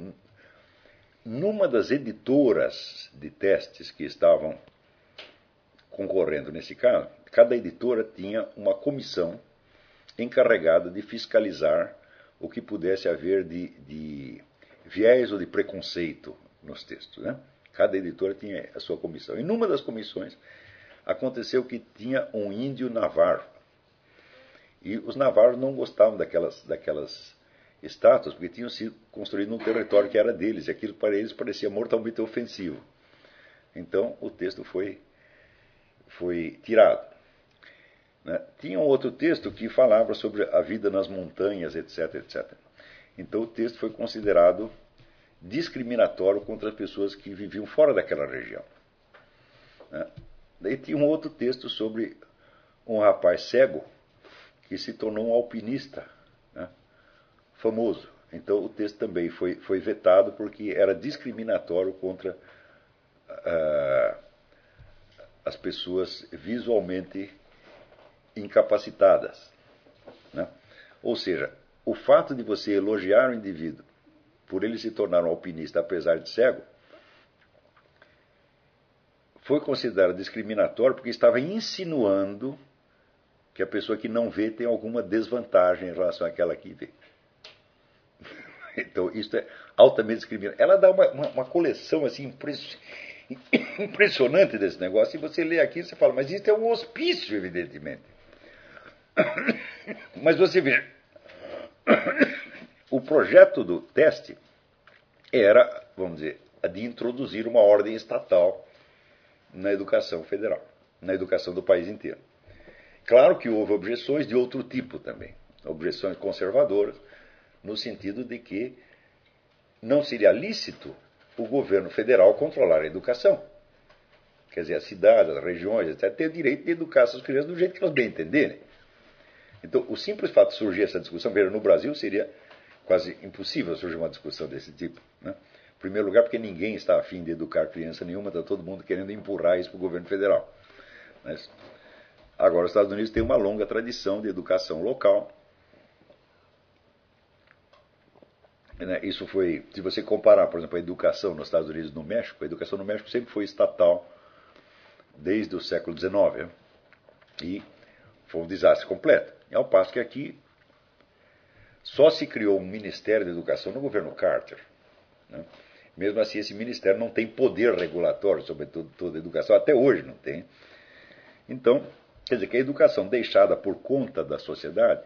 numa das editoras de testes que estavam concorrendo nesse caso, cada editora tinha uma comissão encarregada de fiscalizar o que pudesse haver de, de viés ou de preconceito nos textos. Né? Cada editora tinha a sua comissão. E numa das comissões aconteceu que tinha um índio navarro. E os navarros não gostavam daquelas, daquelas estátuas, porque tinham sido construídas num território que era deles, e aquilo para eles parecia mortalmente ofensivo. Então o texto foi, foi tirado. Né? Tinha um outro texto que falava sobre a vida nas montanhas, etc, etc. Então o texto foi considerado discriminatório contra as pessoas que viviam fora daquela região. Né? Daí tinha um outro texto sobre um rapaz cego que se tornou um alpinista né? famoso. Então o texto também foi, foi vetado porque era discriminatório contra uh, as pessoas visualmente incapacitadas. Né? Ou seja, o fato de você elogiar o indivíduo por ele se tornar um alpinista apesar de cego foi considerado discriminatório porque estava insinuando que a pessoa que não vê tem alguma desvantagem em relação àquela que vê. Então, isso é altamente discriminatório. Ela dá uma, uma, uma coleção assim impressionante desse negócio, e você lê aqui e você fala, mas isso é um hospício, evidentemente. Mas você vê, o projeto do teste era, vamos dizer, de introduzir uma ordem estatal na educação federal, na educação do país inteiro. Claro que houve objeções de outro tipo também, objeções conservadoras, no sentido de que não seria lícito o governo federal controlar a educação. Quer dizer, as cidades, as regiões, etc., têm o direito de educar essas crianças do jeito que elas bem entenderem. Então, o simples fato de surgir essa discussão, veja, no Brasil seria quase impossível surgir uma discussão desse tipo. Né? Em primeiro lugar, porque ninguém está afim de educar criança nenhuma, está todo mundo querendo empurrar isso para o governo federal. Mas, agora, os Estados Unidos têm uma longa tradição de educação local. Né? Isso foi, se você comparar, por exemplo, a educação nos Estados Unidos e no México, a educação no México sempre foi estatal desde o século XIX. E foi um desastre completo. Ao passo que aqui só se criou um Ministério da Educação no governo Carter. Né? Mesmo assim, esse ministério não tem poder regulatório sobre toda a educação, até hoje não tem. Então, quer dizer que a educação deixada por conta da sociedade,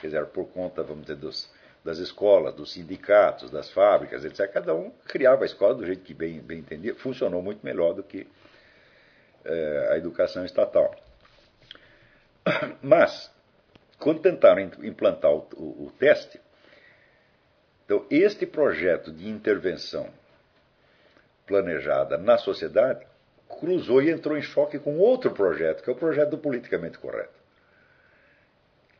quer dizer, por conta, vamos dizer, dos, das escolas, dos sindicatos, das fábricas, etc., cada um criava a escola do jeito que bem, bem entendia, funcionou muito melhor do que é, a educação estatal. Mas, quando tentaram implantar o, o, o teste, então este projeto de intervenção planejada na sociedade cruzou e entrou em choque com outro projeto, que é o projeto do politicamente correto.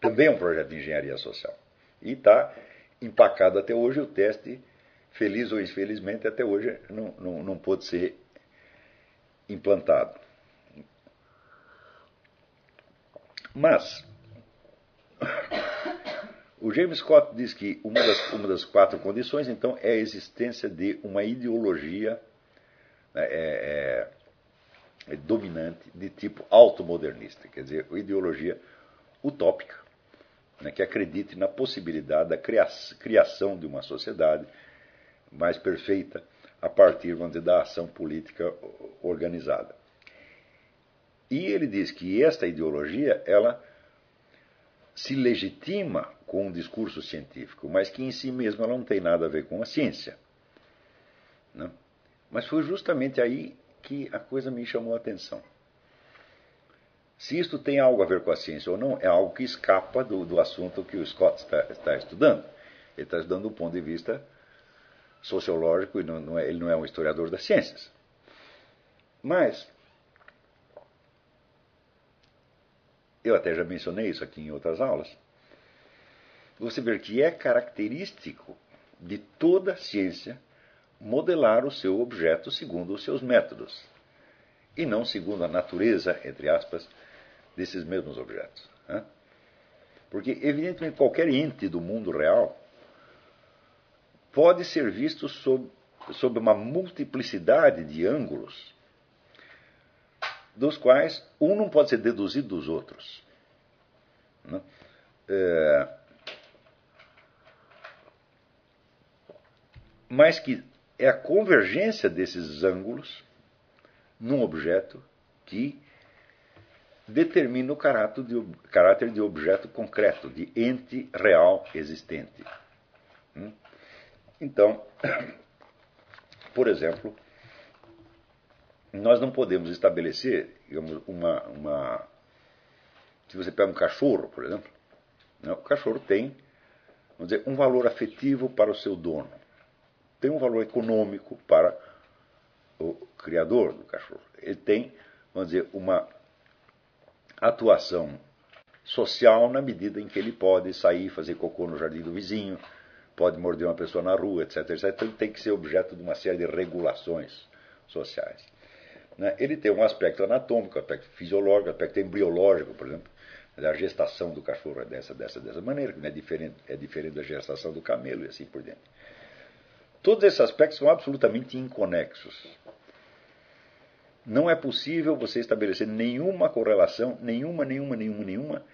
Também é um projeto de engenharia social. E está empacado até hoje o teste, feliz ou infelizmente, até hoje não, não, não pôde ser implantado. Mas, o James Scott diz que uma das, uma das quatro condições, então, é a existência de uma ideologia né, é, é, dominante de tipo automodernista, quer dizer, ideologia utópica, né, que acredite na possibilidade da criação de uma sociedade mais perfeita a partir, dizer, da ação política organizada. E ele diz que esta ideologia, ela se legitima com um discurso científico, mas que em si mesma ela não tem nada a ver com a ciência. Né? Mas foi justamente aí que a coisa me chamou a atenção. Se isto tem algo a ver com a ciência ou não, é algo que escapa do, do assunto que o Scott está, está estudando. Ele está estudando do ponto de vista sociológico e não, não é, ele não é um historiador das ciências. Mas, eu até já mencionei isso aqui em outras aulas, você vê que é característico de toda ciência modelar o seu objeto segundo os seus métodos, e não segundo a natureza, entre aspas, desses mesmos objetos. Né? Porque, evidentemente, qualquer ente do mundo real pode ser visto sob, sob uma multiplicidade de ângulos, dos quais um não pode ser deduzido dos outros. Né? É, mas que é a convergência desses ângulos num objeto que determina o caráter de, caráter de objeto concreto, de ente real existente. Hum? Então, por exemplo, nós não podemos estabelecer digamos, uma, uma. Se você pega um cachorro, por exemplo, né, o cachorro tem vamos dizer, um valor afetivo para o seu dono, tem um valor econômico para o criador do cachorro. Ele tem, vamos dizer, uma atuação social na medida em que ele pode sair fazer cocô no jardim do vizinho, pode morder uma pessoa na rua, etc, etc. Então ele tem que ser objeto de uma série de regulações sociais. Né? Ele tem um aspecto anatômico, aspecto fisiológico, aspecto embriológico, por exemplo. A gestação do cachorro é dessa, dessa, dessa maneira, que é diferente, é diferente da gestação do camelo e assim por diante. Todos esses aspectos são absolutamente inconexos. Não é possível você estabelecer nenhuma correlação, nenhuma, nenhuma, nenhuma, nenhuma,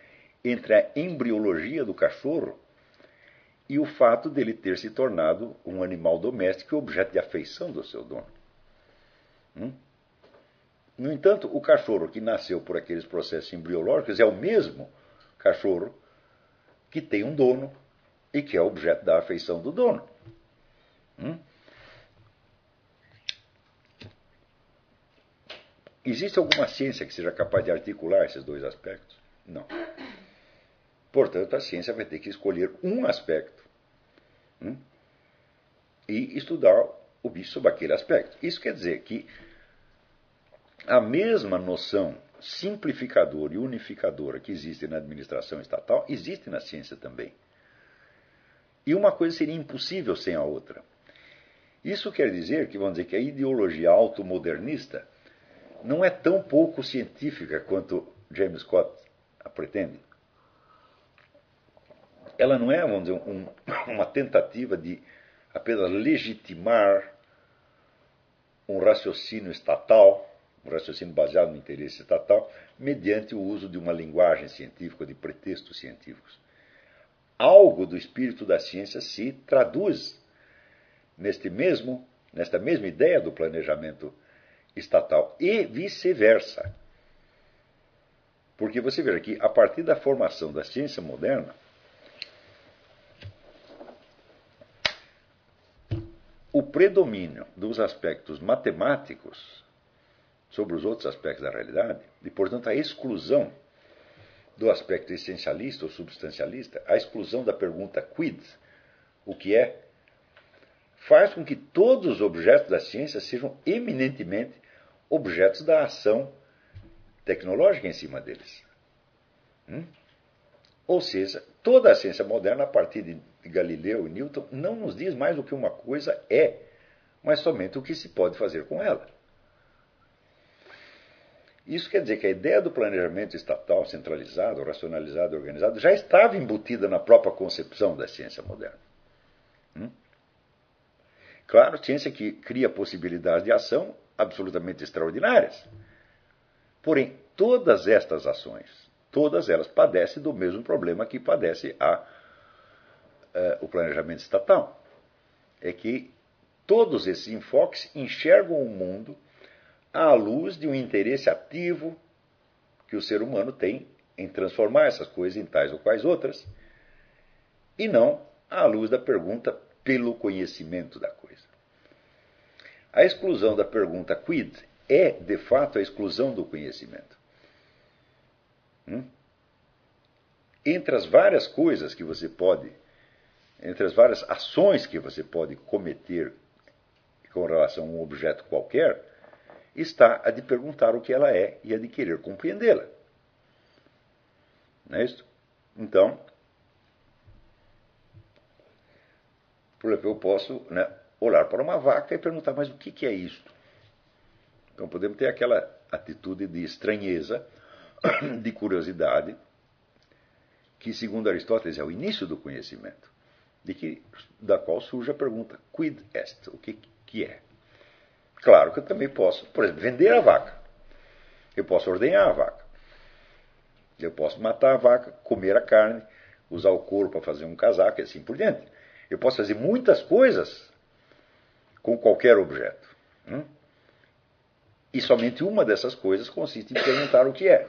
entre a embriologia do cachorro e o fato dele ter se tornado um animal doméstico e objeto de afeição do seu dono. Hum? No entanto, o cachorro que nasceu por aqueles processos embriológicos é o mesmo cachorro que tem um dono e que é objeto da afeição do dono. Hum? Existe alguma ciência que seja capaz de articular esses dois aspectos? Não. Portanto, a ciência vai ter que escolher um aspecto hum, e estudar o bicho sob aquele aspecto. Isso quer dizer que a mesma noção simplificadora e unificadora que existe na administração estatal existe na ciência também. E uma coisa seria impossível sem a outra. Isso quer dizer que, vamos dizer, que a ideologia automodernista não é tão pouco científica quanto James Scott a pretende ela não é, vamos dizer, um, uma tentativa de apenas legitimar um raciocínio estatal, um raciocínio baseado no interesse estatal, mediante o uso de uma linguagem científica, de pretextos científicos. Algo do espírito da ciência se traduz neste mesmo, nesta mesma ideia do planejamento estatal e vice-versa. Porque você veja que, a partir da formação da ciência moderna, o predomínio dos aspectos matemáticos sobre os outros aspectos da realidade, e, portanto, a exclusão do aspecto essencialista ou substancialista, a exclusão da pergunta quid, o que é, faz com que todos os objetos da ciência sejam eminentemente objetos da ação tecnológica em cima deles. Hum? Ou seja, toda a ciência moderna, a partir de Galileu e Newton, não nos diz mais o que uma coisa é, mas somente o que se pode fazer com ela. Isso quer dizer que a ideia do planejamento estatal centralizado, racionalizado e organizado já estava embutida na própria concepção da ciência moderna. Claro, ciência que cria possibilidades de ação absolutamente extraordinárias. Porém, todas estas ações, todas elas padecem do mesmo problema que padece a, eh, o planejamento estatal. É que todos esses enfoques enxergam o mundo à luz de um interesse ativo que o ser humano tem em transformar essas coisas em tais ou quais outras, e não à luz da pergunta pelo conhecimento da coisa. A exclusão da pergunta quid é, de fato, a exclusão do conhecimento. Hum? Entre as várias coisas que você pode, entre as várias ações que você pode cometer com relação a um objeto qualquer, está a de perguntar o que ela é e a de querer compreendê-la. Não é isso? Então, por exemplo, eu posso né, olhar para uma vaca e perguntar, mas o que, que é isto? Então podemos ter aquela atitude de estranheza, de curiosidade, que, segundo Aristóteles, é o início do conhecimento, de que, da qual surge a pergunta, quid est? O que, que é? Claro que eu também posso, por exemplo, vender a vaca. Eu posso ordenhar a vaca. Eu posso matar a vaca, comer a carne, usar o couro para fazer um casaco e assim por diante. Eu posso fazer muitas coisas com qualquer objeto. Hum? E somente uma dessas coisas consiste em perguntar o que é.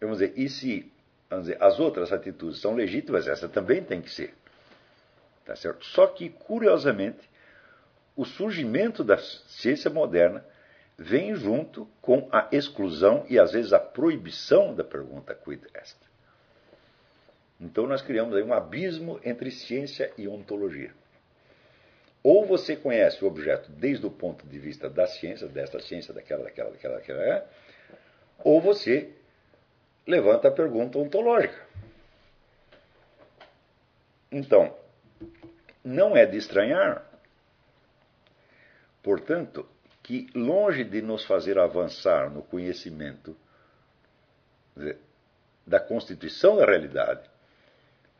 Vamos dizer, e se dizer, as outras atitudes são legítimas, essa também tem que ser. Tá certo? Só que, curiosamente, o surgimento da ciência moderna vem junto com a exclusão e às vezes a proibição da pergunta quid est. Então nós criamos aí um abismo entre ciência e ontologia. Ou você conhece o objeto desde o ponto de vista da ciência, desta ciência, daquela, daquela, daquela, daquela, é, ou você levanta a pergunta ontológica. Então, não é de estranhar Portanto, que longe de nos fazer avançar no conhecimento da constituição da realidade,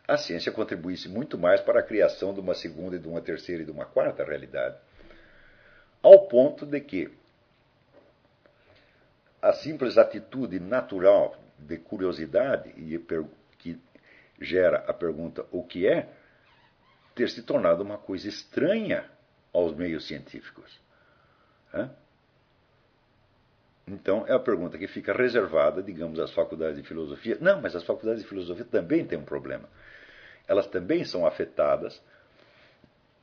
a ciência contribuísse muito mais para a criação de uma segunda e de uma terceira e de uma quarta realidade, ao ponto de que a simples atitude natural de curiosidade que gera a pergunta o que é, ter se tornado uma coisa estranha aos meios científicos. Então, é a pergunta que fica reservada, digamos, às faculdades de filosofia. Não, mas as faculdades de filosofia também têm um problema. Elas também são afetadas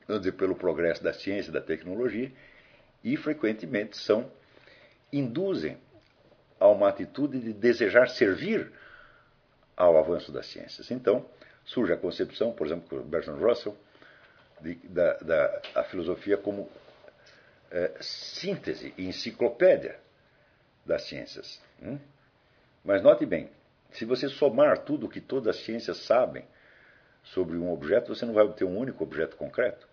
dizer, pelo progresso da ciência e da tecnologia e, frequentemente, são induzem a uma atitude de desejar servir ao avanço das ciências. Então, surge a concepção, por exemplo, com Bertrand Russell, de, da, da a filosofia como é, síntese e enciclopédia das ciências. Hum? Mas note bem, se você somar tudo o que todas as ciências sabem sobre um objeto, você não vai obter um único objeto concreto.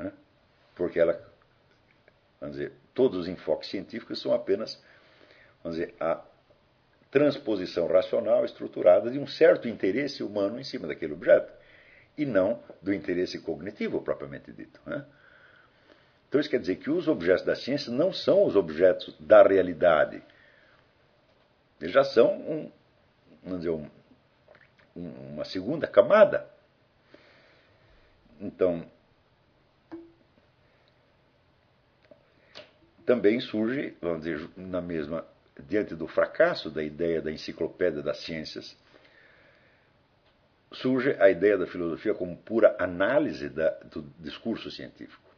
Hum? Porque ela, vamos dizer, todos os enfoques científicos são apenas, vamos dizer, a transposição racional estruturada de um certo interesse humano em cima daquele objeto e não do interesse cognitivo propriamente dito. Né? Então isso quer dizer que os objetos da ciência não são os objetos da realidade. Eles já são um, vamos dizer, um, uma segunda camada. Então, também surge, vamos dizer, na mesma, diante do fracasso da ideia da enciclopédia das ciências, surge a ideia da filosofia como pura análise da, do discurso científico.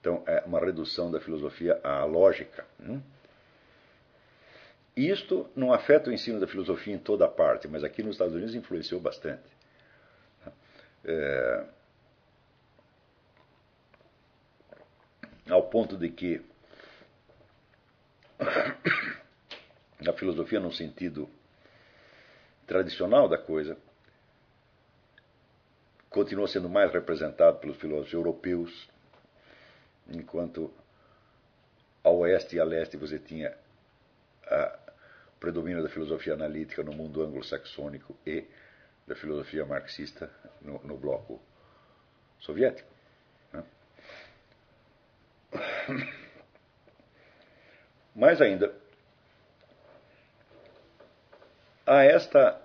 Então, é uma redução da filosofia à lógica. Hum? Isto não afeta o ensino da filosofia em toda parte, mas aqui nos Estados Unidos influenciou bastante. É, ao ponto de que a filosofia, no sentido tradicional da coisa, continua sendo mais representado pelos filósofos europeus, enquanto a oeste e a leste você tinha o predomínio da filosofia analítica no mundo anglo-saxônico e da filosofia marxista no, no bloco soviético. Né? Mais ainda, a, esta,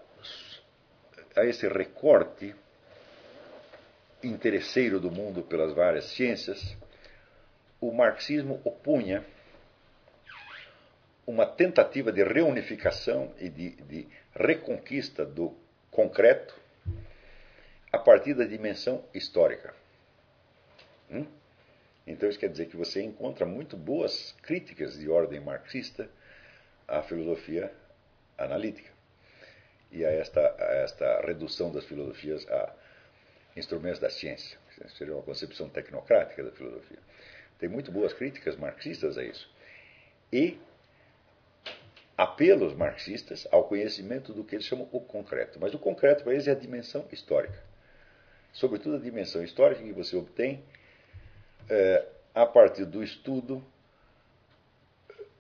a esse recorte interesseiro do mundo pelas várias ciências, o marxismo opunha uma tentativa de reunificação e de, de reconquista do concreto a partir da dimensão histórica. Hum? Então isso quer dizer que você encontra muito boas críticas de ordem marxista à filosofia analítica e a esta, a esta redução das filosofias a instrumentos da ciência. Seria uma concepção tecnocrática da filosofia. Tem muito boas críticas marxistas a isso. E apelos marxistas ao conhecimento do que eles chamam o concreto. Mas o concreto para eles é a dimensão histórica. Sobretudo a dimensão histórica que você obtém é, a partir do estudo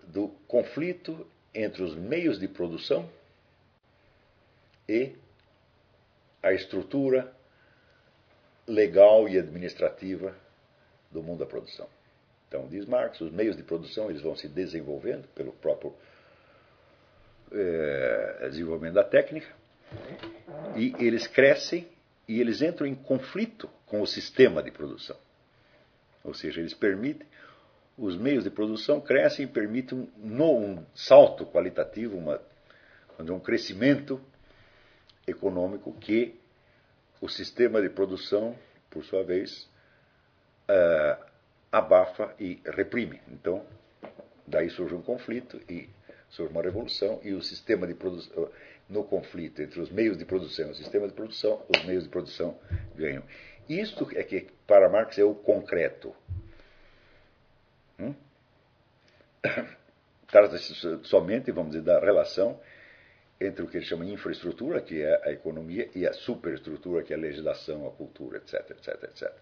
do conflito entre os meios de produção e a estrutura legal e administrativa do mundo da produção. Então, diz Marx, os meios de produção eles vão se desenvolvendo pelo próprio é, desenvolvimento da técnica e eles crescem e eles entram em conflito com o sistema de produção. Ou seja, eles permitem, os meios de produção crescem e permitem um, um salto qualitativo, uma, um crescimento econômico que o sistema de produção, por sua vez, uh, abafa e reprime. Então, daí surge um conflito e surge uma revolução e o sistema de produção, no conflito entre os meios de produção e o sistema de produção, os meios de produção ganham. Isto é que, para Marx, é o concreto. Hum? Trata-se somente, vamos dizer, da relação entre o que ele chama de infraestrutura, que é a economia, e a superestrutura, que é a legislação, a cultura, etc, etc, etc.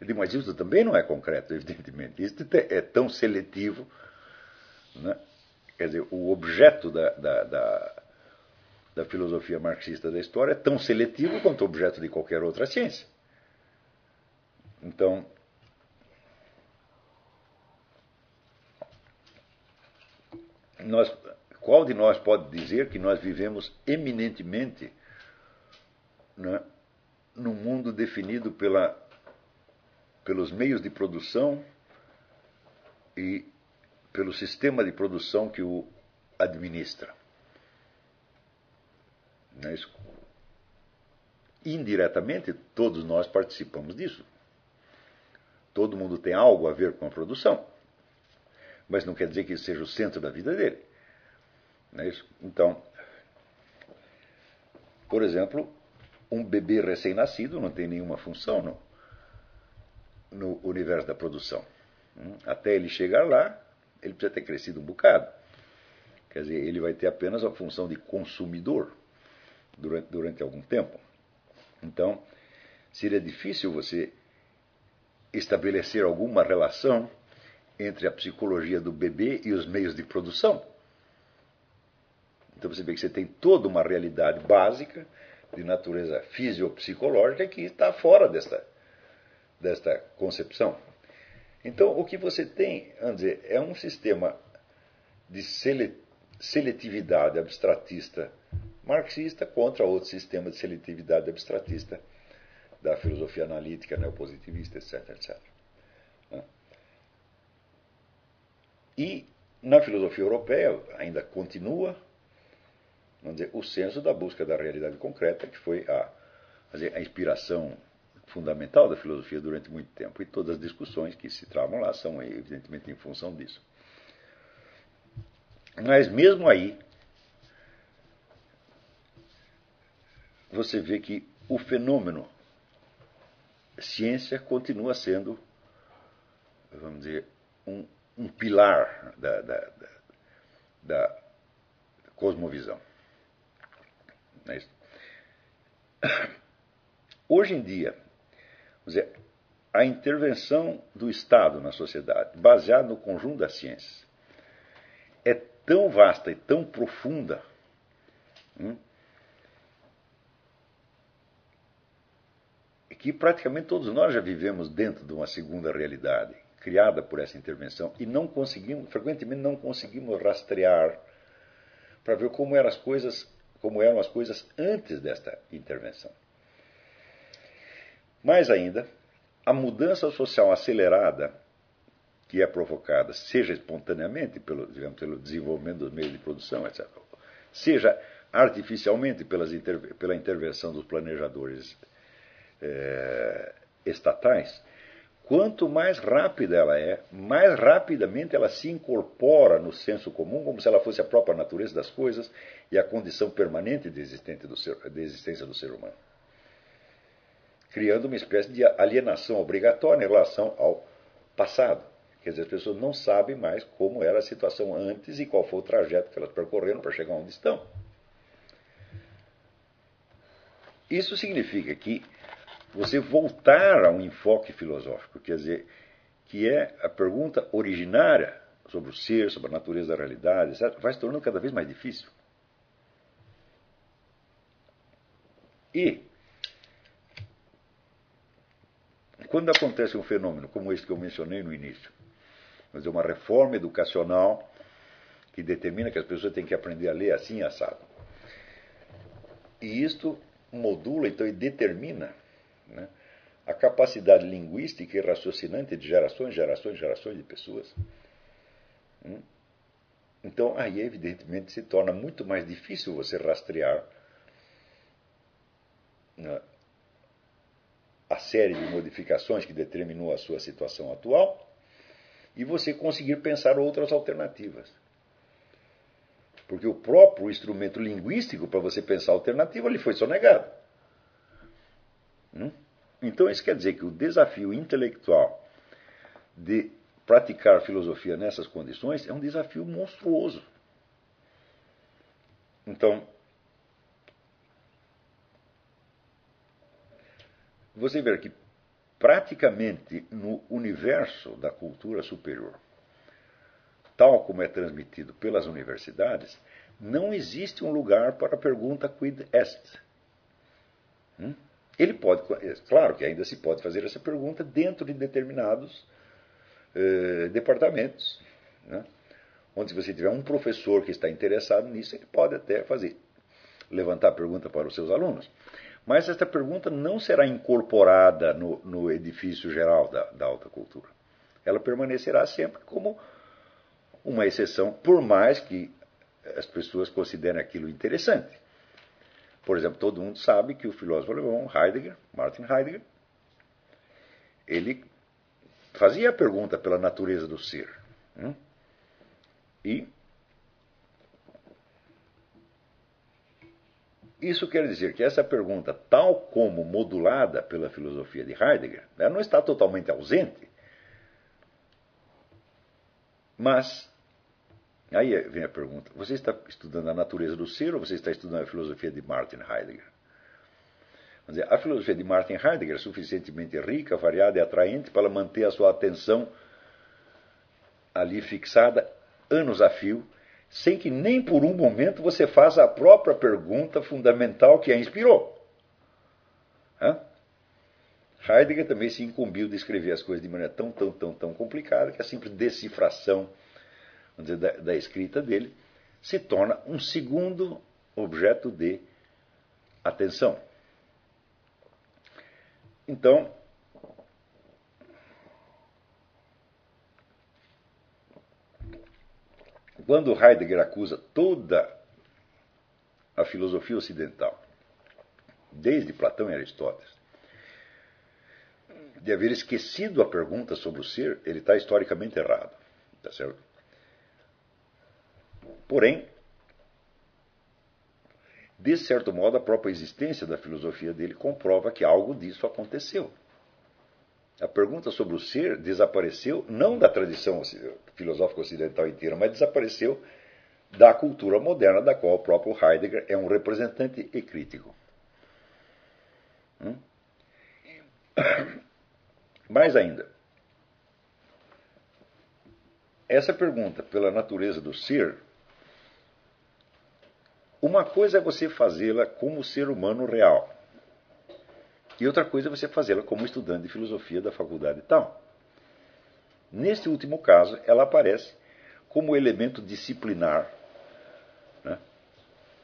Ele diz, mas isso também não é concreto, evidentemente. Isso é tão seletivo. Né? Quer dizer, o objeto da, da, da, da filosofia marxista da história é tão seletivo quanto o objeto de qualquer outra ciência. Então, nós qual de nós pode dizer que nós vivemos eminentemente né, num mundo definido pela, pelos meios de produção e pelo sistema de produção que o administra? Não é isso? Indiretamente, todos nós participamos disso. Todo mundo tem algo a ver com a produção. Mas não quer dizer que isso seja o centro da vida dele. É então, por exemplo, um bebê recém-nascido não tem nenhuma função no, no universo da produção. Hum? Até ele chegar lá, ele precisa ter crescido um bocado. Quer dizer, ele vai ter apenas a função de consumidor durante, durante algum tempo. Então, seria difícil você estabelecer alguma relação entre a psicologia do bebê e os meios de produção. Então você vê que você tem toda uma realidade básica de natureza fisiopsicológica que está fora desta, desta concepção. Então o que você tem, vamos dizer, é um sistema de seletividade abstratista marxista contra outro sistema de seletividade abstratista da filosofia analítica neopositivista, etc, etc. Né? E na filosofia europeia ainda continua vamos dizer, o senso da busca da realidade concreta, que foi a, a inspiração fundamental da filosofia durante muito tempo. E todas as discussões que se travam lá são, evidentemente, em função disso. Mas mesmo aí, você vê que o fenômeno ciência continua sendo, vamos dizer, um, um pilar da, da, da, da cosmovisão. É Hoje em dia, dizer, a intervenção do Estado na sociedade, baseada no conjunto das ciências, é tão vasta e tão profunda hum, que praticamente todos nós já vivemos dentro de uma segunda realidade criada por essa intervenção e não conseguimos, frequentemente não conseguimos rastrear para ver como eram as coisas, como eram as coisas antes desta intervenção. Mais ainda, a mudança social acelerada que é provocada, seja espontaneamente pelo, digamos, pelo desenvolvimento dos meios de produção, etc., seja artificialmente pela intervenção dos planejadores é, estatais, quanto mais rápida ela é, mais rapidamente ela se incorpora no senso comum, como se ela fosse a própria natureza das coisas e a condição permanente de, de existência do ser humano. Criando uma espécie de alienação obrigatória em relação ao passado. Quer dizer, as pessoas não sabem mais como era a situação antes e qual foi o trajeto que elas percorreram para chegar onde estão. Isso significa que você voltar a um enfoque filosófico, quer dizer, que é a pergunta originária sobre o ser, sobre a natureza da realidade, etc., vai se tornando cada vez mais difícil. E quando acontece um fenômeno como esse que eu mencionei no início, mas é uma reforma educacional que determina que as pessoas têm que aprender a ler assim assado. E isto modula então e determina né? a capacidade linguística e raciocinante de gerações, gerações, gerações de pessoas. Hum? Então, aí, evidentemente, se torna muito mais difícil você rastrear né, a série de modificações que determinou a sua situação atual e você conseguir pensar outras alternativas. Porque o próprio instrumento linguístico para você pensar alternativa lhe foi sonegado. Hum? Então, isso quer dizer que o desafio intelectual de praticar filosofia nessas condições é um desafio monstruoso. Então, você vê que praticamente no universo da cultura superior, tal como é transmitido pelas universidades, não existe um lugar para a pergunta quid est. Hum? Ele pode, é, claro que ainda se pode fazer essa pergunta dentro de determinados eh, departamentos. Né? Onde, se você tiver um professor que está interessado nisso, ele pode até fazer, levantar a pergunta para os seus alunos. Mas esta pergunta não será incorporada no, no edifício geral da, da alta cultura. Ela permanecerá sempre como uma exceção, por mais que as pessoas considerem aquilo interessante. Por exemplo, todo mundo sabe que o filósofo alemão Heidegger, Martin Heidegger, ele fazia a pergunta pela natureza do ser. Hum? E isso quer dizer que essa pergunta, tal como modulada pela filosofia de Heidegger, ela não está totalmente ausente, mas Aí vem a pergunta: você está estudando a natureza do ser ou você está estudando a filosofia de Martin Heidegger? Dizer, a filosofia de Martin Heidegger é suficientemente rica, variada e atraente para manter a sua atenção ali fixada anos a fio, sem que nem por um momento você faça a própria pergunta fundamental que a inspirou. Hã? Heidegger também se incumbiu de escrever as coisas de maneira tão, tão, tão, tão complicada que a simples decifração dizer, da, da escrita dele, se torna um segundo objeto de atenção. Então, quando Heidegger acusa toda a filosofia ocidental, desde Platão e Aristóteles, de haver esquecido a pergunta sobre o ser, ele está historicamente errado. Tá certo? Porém, de certo modo, a própria existência da filosofia dele comprova que algo disso aconteceu. A pergunta sobre o ser desapareceu não da tradição filosófica ocidental inteira, mas desapareceu da cultura moderna, da qual o próprio Heidegger é um representante e crítico. Hum? Mais ainda, essa pergunta pela natureza do ser, uma coisa é você fazê-la como ser humano real, e outra coisa é você fazê-la como estudante de filosofia da faculdade tal. Neste último caso, ela aparece como elemento disciplinar né,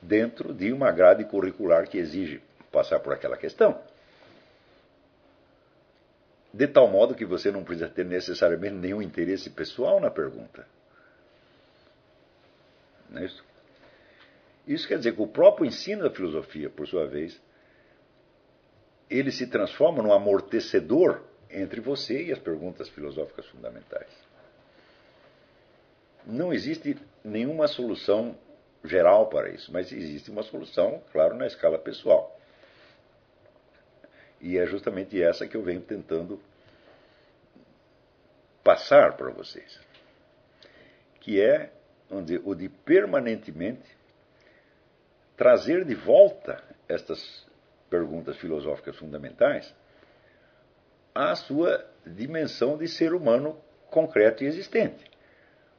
dentro de uma grade curricular que exige passar por aquela questão. De tal modo que você não precisa ter necessariamente nenhum interesse pessoal na pergunta. Não é isso? Isso quer dizer que o próprio ensino da filosofia, por sua vez, ele se transforma num amortecedor entre você e as perguntas filosóficas fundamentais. Não existe nenhuma solução geral para isso, mas existe uma solução, claro, na escala pessoal. E é justamente essa que eu venho tentando passar para vocês. Que é onde, o de permanentemente trazer de volta estas perguntas filosóficas fundamentais à sua dimensão de ser humano concreto e existente.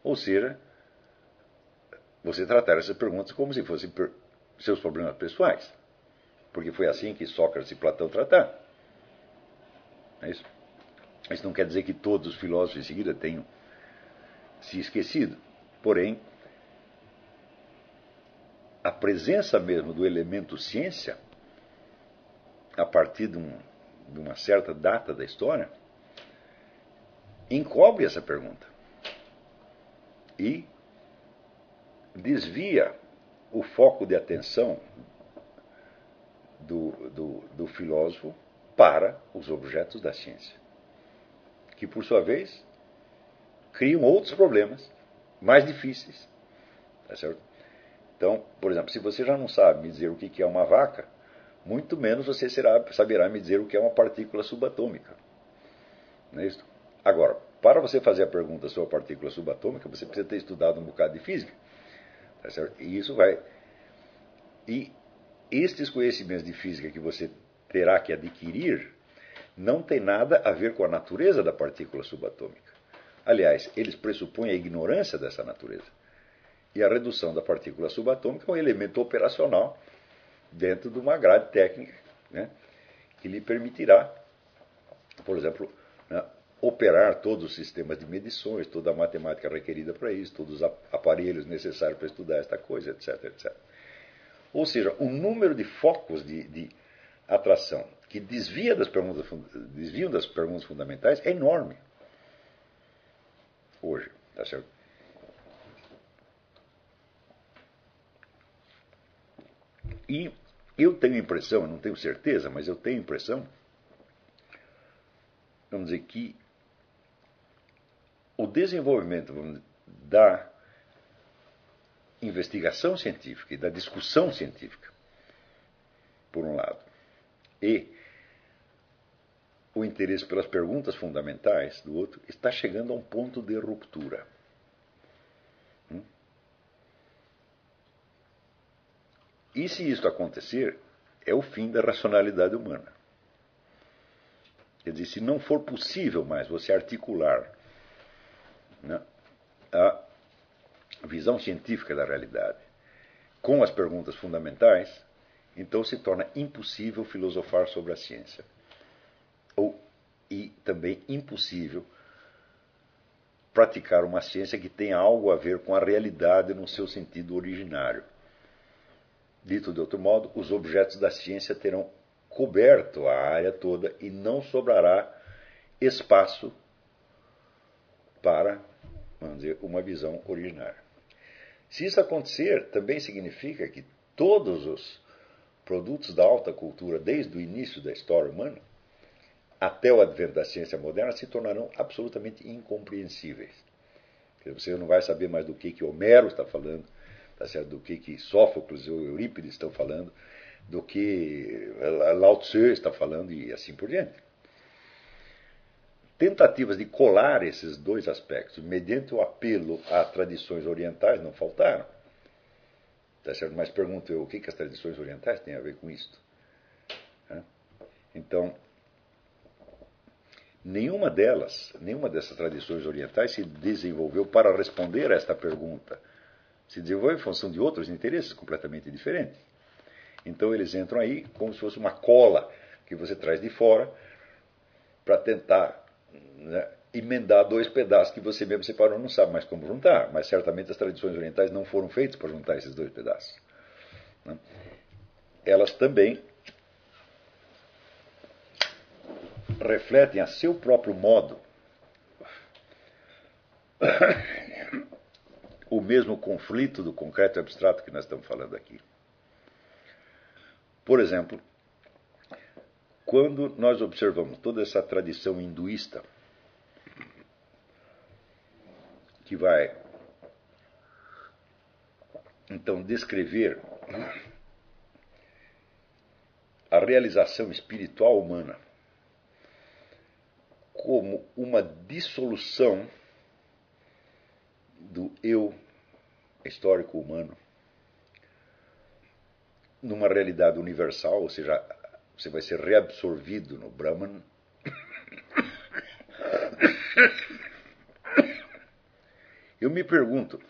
Ou seja, você tratar essas perguntas como se fossem seus problemas pessoais. Porque foi assim que Sócrates e Platão trataram. É isso? Isso não quer dizer que todos os filósofos em seguida tenham se esquecido. Porém, a presença mesmo do elemento ciência, a partir de, um, de uma certa data da história, encobre essa pergunta e desvia o foco de atenção do, do, do filósofo para os objetos da ciência, que por sua vez criam outros problemas mais difíceis. Tá certo? Então, por exemplo, se você já não sabe me dizer o que é uma vaca, muito menos você será, saberá me dizer o que é uma partícula subatômica. Não é isso? Agora, para você fazer a pergunta sobre a partícula subatômica, você precisa ter estudado um bocado de física. Tá? E isso vai. E estes conhecimentos de física que você terá que adquirir não tem nada a ver com a natureza da partícula subatômica. Aliás, eles pressupõem a ignorância dessa natureza. E a redução da partícula subatômica é um elemento operacional dentro de uma grade técnica né, que lhe permitirá, por exemplo, né, operar todos os sistemas de medições, toda a matemática requerida para isso, todos os aparelhos necessários para estudar esta coisa, etc, etc. Ou seja, o número de focos de, de atração que desvia das perguntas, desviam das perguntas fundamentais é enorme. Hoje, tá certo? E eu tenho a impressão, não tenho certeza, mas eu tenho a impressão, vamos dizer, que o desenvolvimento dizer, da investigação científica e da discussão científica, por um lado, e o interesse pelas perguntas fundamentais do outro, está chegando a um ponto de ruptura. E se isso acontecer, é o fim da racionalidade humana. Quer dizer, se não for possível mais você articular né, a visão científica da realidade com as perguntas fundamentais, então se torna impossível filosofar sobre a ciência. Ou, e também impossível praticar uma ciência que tenha algo a ver com a realidade no seu sentido originário. Dito de outro modo, os objetos da ciência terão coberto a área toda e não sobrará espaço para, vamos dizer, uma visão originária. Se isso acontecer, também significa que todos os produtos da alta cultura, desde o início da história humana até o advento da ciência moderna, se tornarão absolutamente incompreensíveis. Você não vai saber mais do que, que Homero está falando, tá certo? do que, que Sófocles ou Eurípides estão falando, do que Lao Tzu está falando e assim por diante. Tentativas de colar esses dois aspectos, mediante o apelo a tradições orientais, não faltaram. Tá certo? Mas pergunto eu, o que, que as tradições orientais têm a ver com isto? Então, Nenhuma delas, nenhuma dessas tradições orientais se desenvolveu para responder a esta pergunta. Se desenvolveu em função de outros interesses completamente diferentes. Então eles entram aí como se fosse uma cola que você traz de fora para tentar né, emendar dois pedaços que você mesmo separou, não sabe mais como juntar, mas certamente as tradições orientais não foram feitas para juntar esses dois pedaços. Né? Elas também refletem a seu próprio modo o mesmo conflito do concreto e abstrato que nós estamos falando aqui. Por exemplo, quando nós observamos toda essa tradição hinduísta, que vai então descrever a realização espiritual humana como uma dissolução do eu histórico humano numa realidade universal, ou seja, você vai ser reabsorvido no Brahman. Eu me pergunto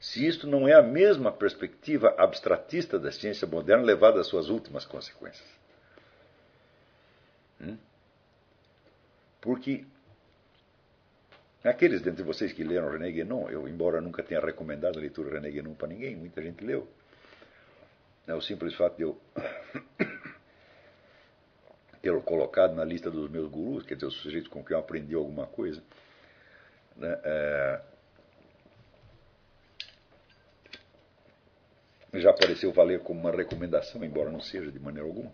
se isto não é a mesma perspectiva abstratista da ciência moderna levada às suas últimas consequências. Hum? Porque aqueles dentre vocês que leram René Guénon, eu, embora nunca tenha recomendado a leitura de René Guénon para ninguém, muita gente leu. É o simples fato de eu tê-lo colocado na lista dos meus gurus, quer dizer, os sujeitos com quem eu aprendi alguma coisa. Né, é, já apareceu valer como uma recomendação, embora não seja de maneira alguma.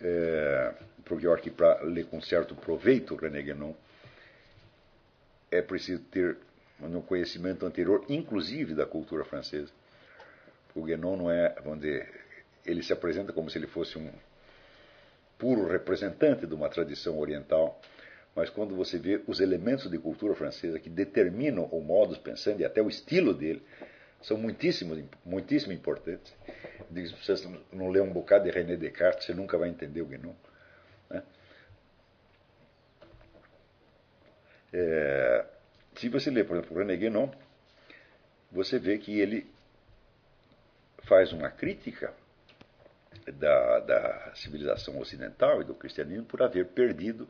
É, porque eu acho que para ler com certo proveito René Guénon é preciso ter um conhecimento anterior, inclusive da cultura francesa. O Guénon não é, vamos dizer, ele se apresenta como se ele fosse um puro representante de uma tradição oriental, mas quando você vê os elementos de cultura francesa que determinam o modus pensando e até o estilo dele, são muitíssimo, muitíssimo importantes. Se você não ler um bocado de René Descartes, você nunca vai entender o Guénon. Né? É, se você ler, por exemplo, René Guénon, você vê que ele faz uma crítica da, da civilização ocidental e do cristianismo por haver perdido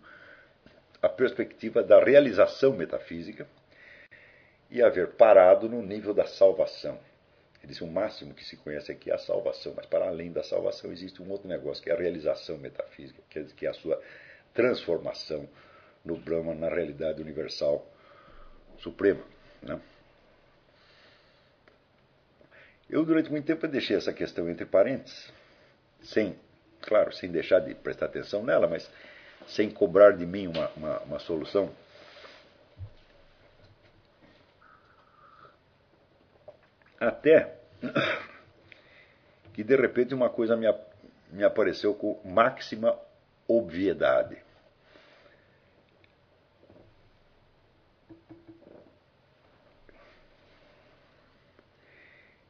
a perspectiva da realização metafísica e haver parado no nível da salvação. Ele diz o máximo que se conhece aqui é a salvação, mas para além da salvação existe um outro negócio, que é a realização metafísica, que é a sua transformação no Brahma, na realidade universal suprema. Né? Eu, durante muito tempo, deixei essa questão entre parênteses, sem, claro, sem deixar de prestar atenção nela, mas sem cobrar de mim uma, uma, uma solução. Até que, de repente, uma coisa me, me apareceu com máxima obviedade.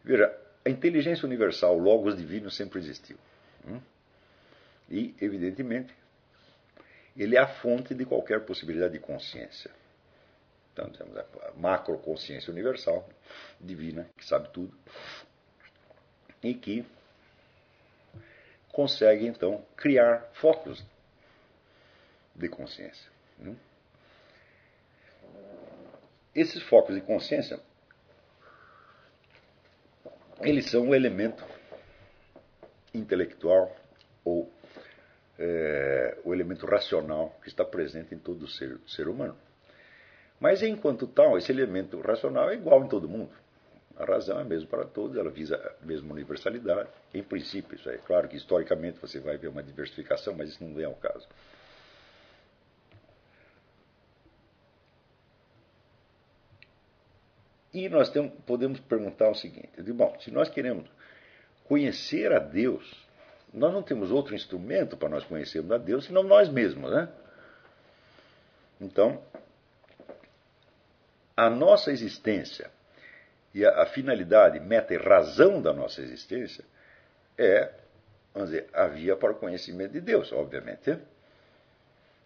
Veja, a inteligência universal, o logos divino, sempre existiu. Hum? E, evidentemente, ele é a fonte de qualquer possibilidade de consciência. Então, temos a macroconsciência universal, divina, que sabe tudo, e que consegue, então, criar focos de consciência. Hum? Esses focos de consciência eles são o elemento intelectual ou é, o elemento racional que está presente em todo ser, ser humano. Mas, enquanto tal, esse elemento racional é igual em todo mundo. A razão é mesmo para todos, ela visa a mesma universalidade. Em princípio, isso é claro que historicamente você vai ver uma diversificação, mas isso não vem ao caso. E nós temos, podemos perguntar o seguinte: bom, se nós queremos conhecer a Deus, nós não temos outro instrumento para nós conhecermos a Deus senão nós mesmos, né? Então, a nossa existência e a, a finalidade, meta e razão da nossa existência é, vamos dizer, a via para o conhecimento de Deus, obviamente.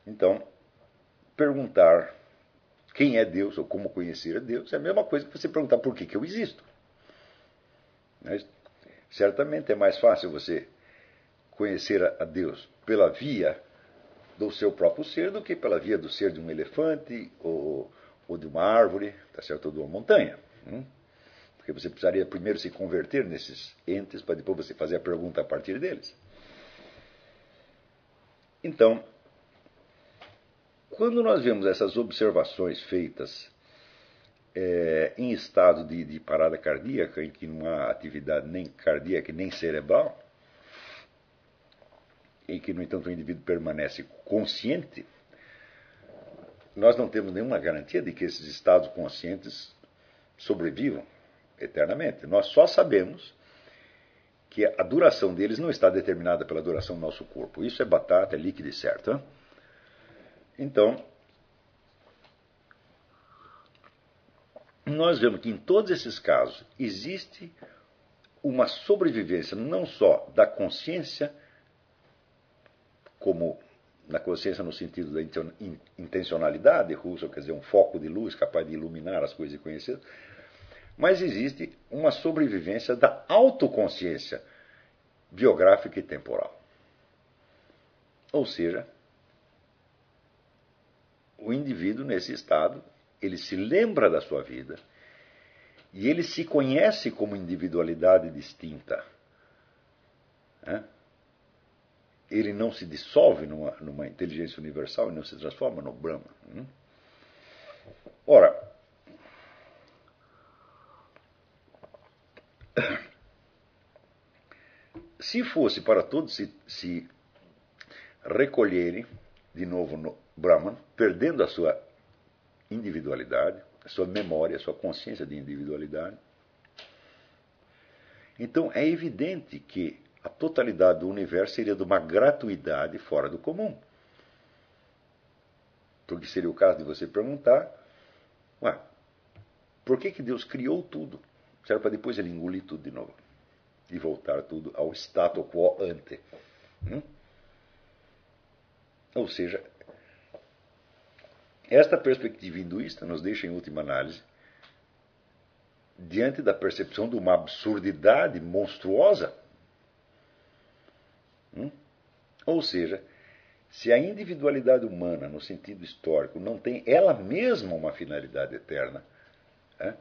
Então, perguntar quem é Deus ou como conhecer a Deus é a mesma coisa que você perguntar por que, que eu existo. Mas, certamente é mais fácil você conhecer a Deus pela via do seu próprio ser do que pela via do ser de um elefante ou, ou de uma árvore, tá certo? ou de uma montanha. Hum? Porque você precisaria primeiro se converter nesses entes para depois você fazer a pergunta a partir deles. Então, quando nós vemos essas observações feitas é, em estado de, de, parada cardíaca, em que não há atividade nem cardíaca nem cerebral, em que, no entanto, o indivíduo permanece consciente, nós não temos nenhuma garantia de que esses estados conscientes sobrevivam eternamente. Nós só sabemos que a duração deles não está determinada pela duração do nosso corpo. Isso é batata, é líquido e certo. Hein? Então, nós vemos que em todos esses casos existe uma sobrevivência não só da consciência, como na consciência no sentido da intencionalidade, Russell quer dizer um foco de luz capaz de iluminar as coisas e conhecer, mas existe uma sobrevivência da autoconsciência biográfica e temporal. Ou seja, o indivíduo nesse estado, ele se lembra da sua vida e ele se conhece como individualidade distinta. Né? Ele não se dissolve numa, numa, inteligência universal e não se transforma no Brahma. Né? Ora, se fosse para todos se, se recolherem de novo no Brahman, perdendo a sua individualidade, a sua memória, a sua consciência de individualidade. Então é evidente que a totalidade do universo seria de uma gratuidade fora do comum. Porque seria o caso de você perguntar: ué, por que, que Deus criou tudo? Será para depois ele engolir tudo de novo e voltar tudo ao status quo ante. Hum? Ou seja, esta perspectiva hinduísta nos deixa, em última análise, diante da percepção de uma absurdidade monstruosa. Hum? Ou seja, se a individualidade humana, no sentido histórico, não tem ela mesma uma finalidade eterna, é?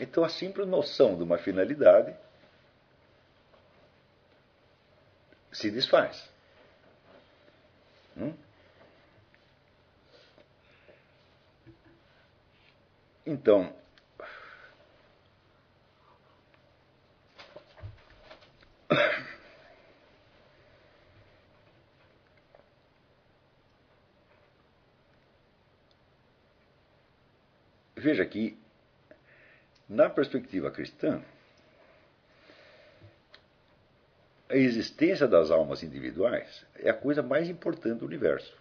então a simples noção de uma finalidade se desfaz. Hum? Então, veja que, na perspectiva cristã, a existência das almas individuais é a coisa mais importante do universo.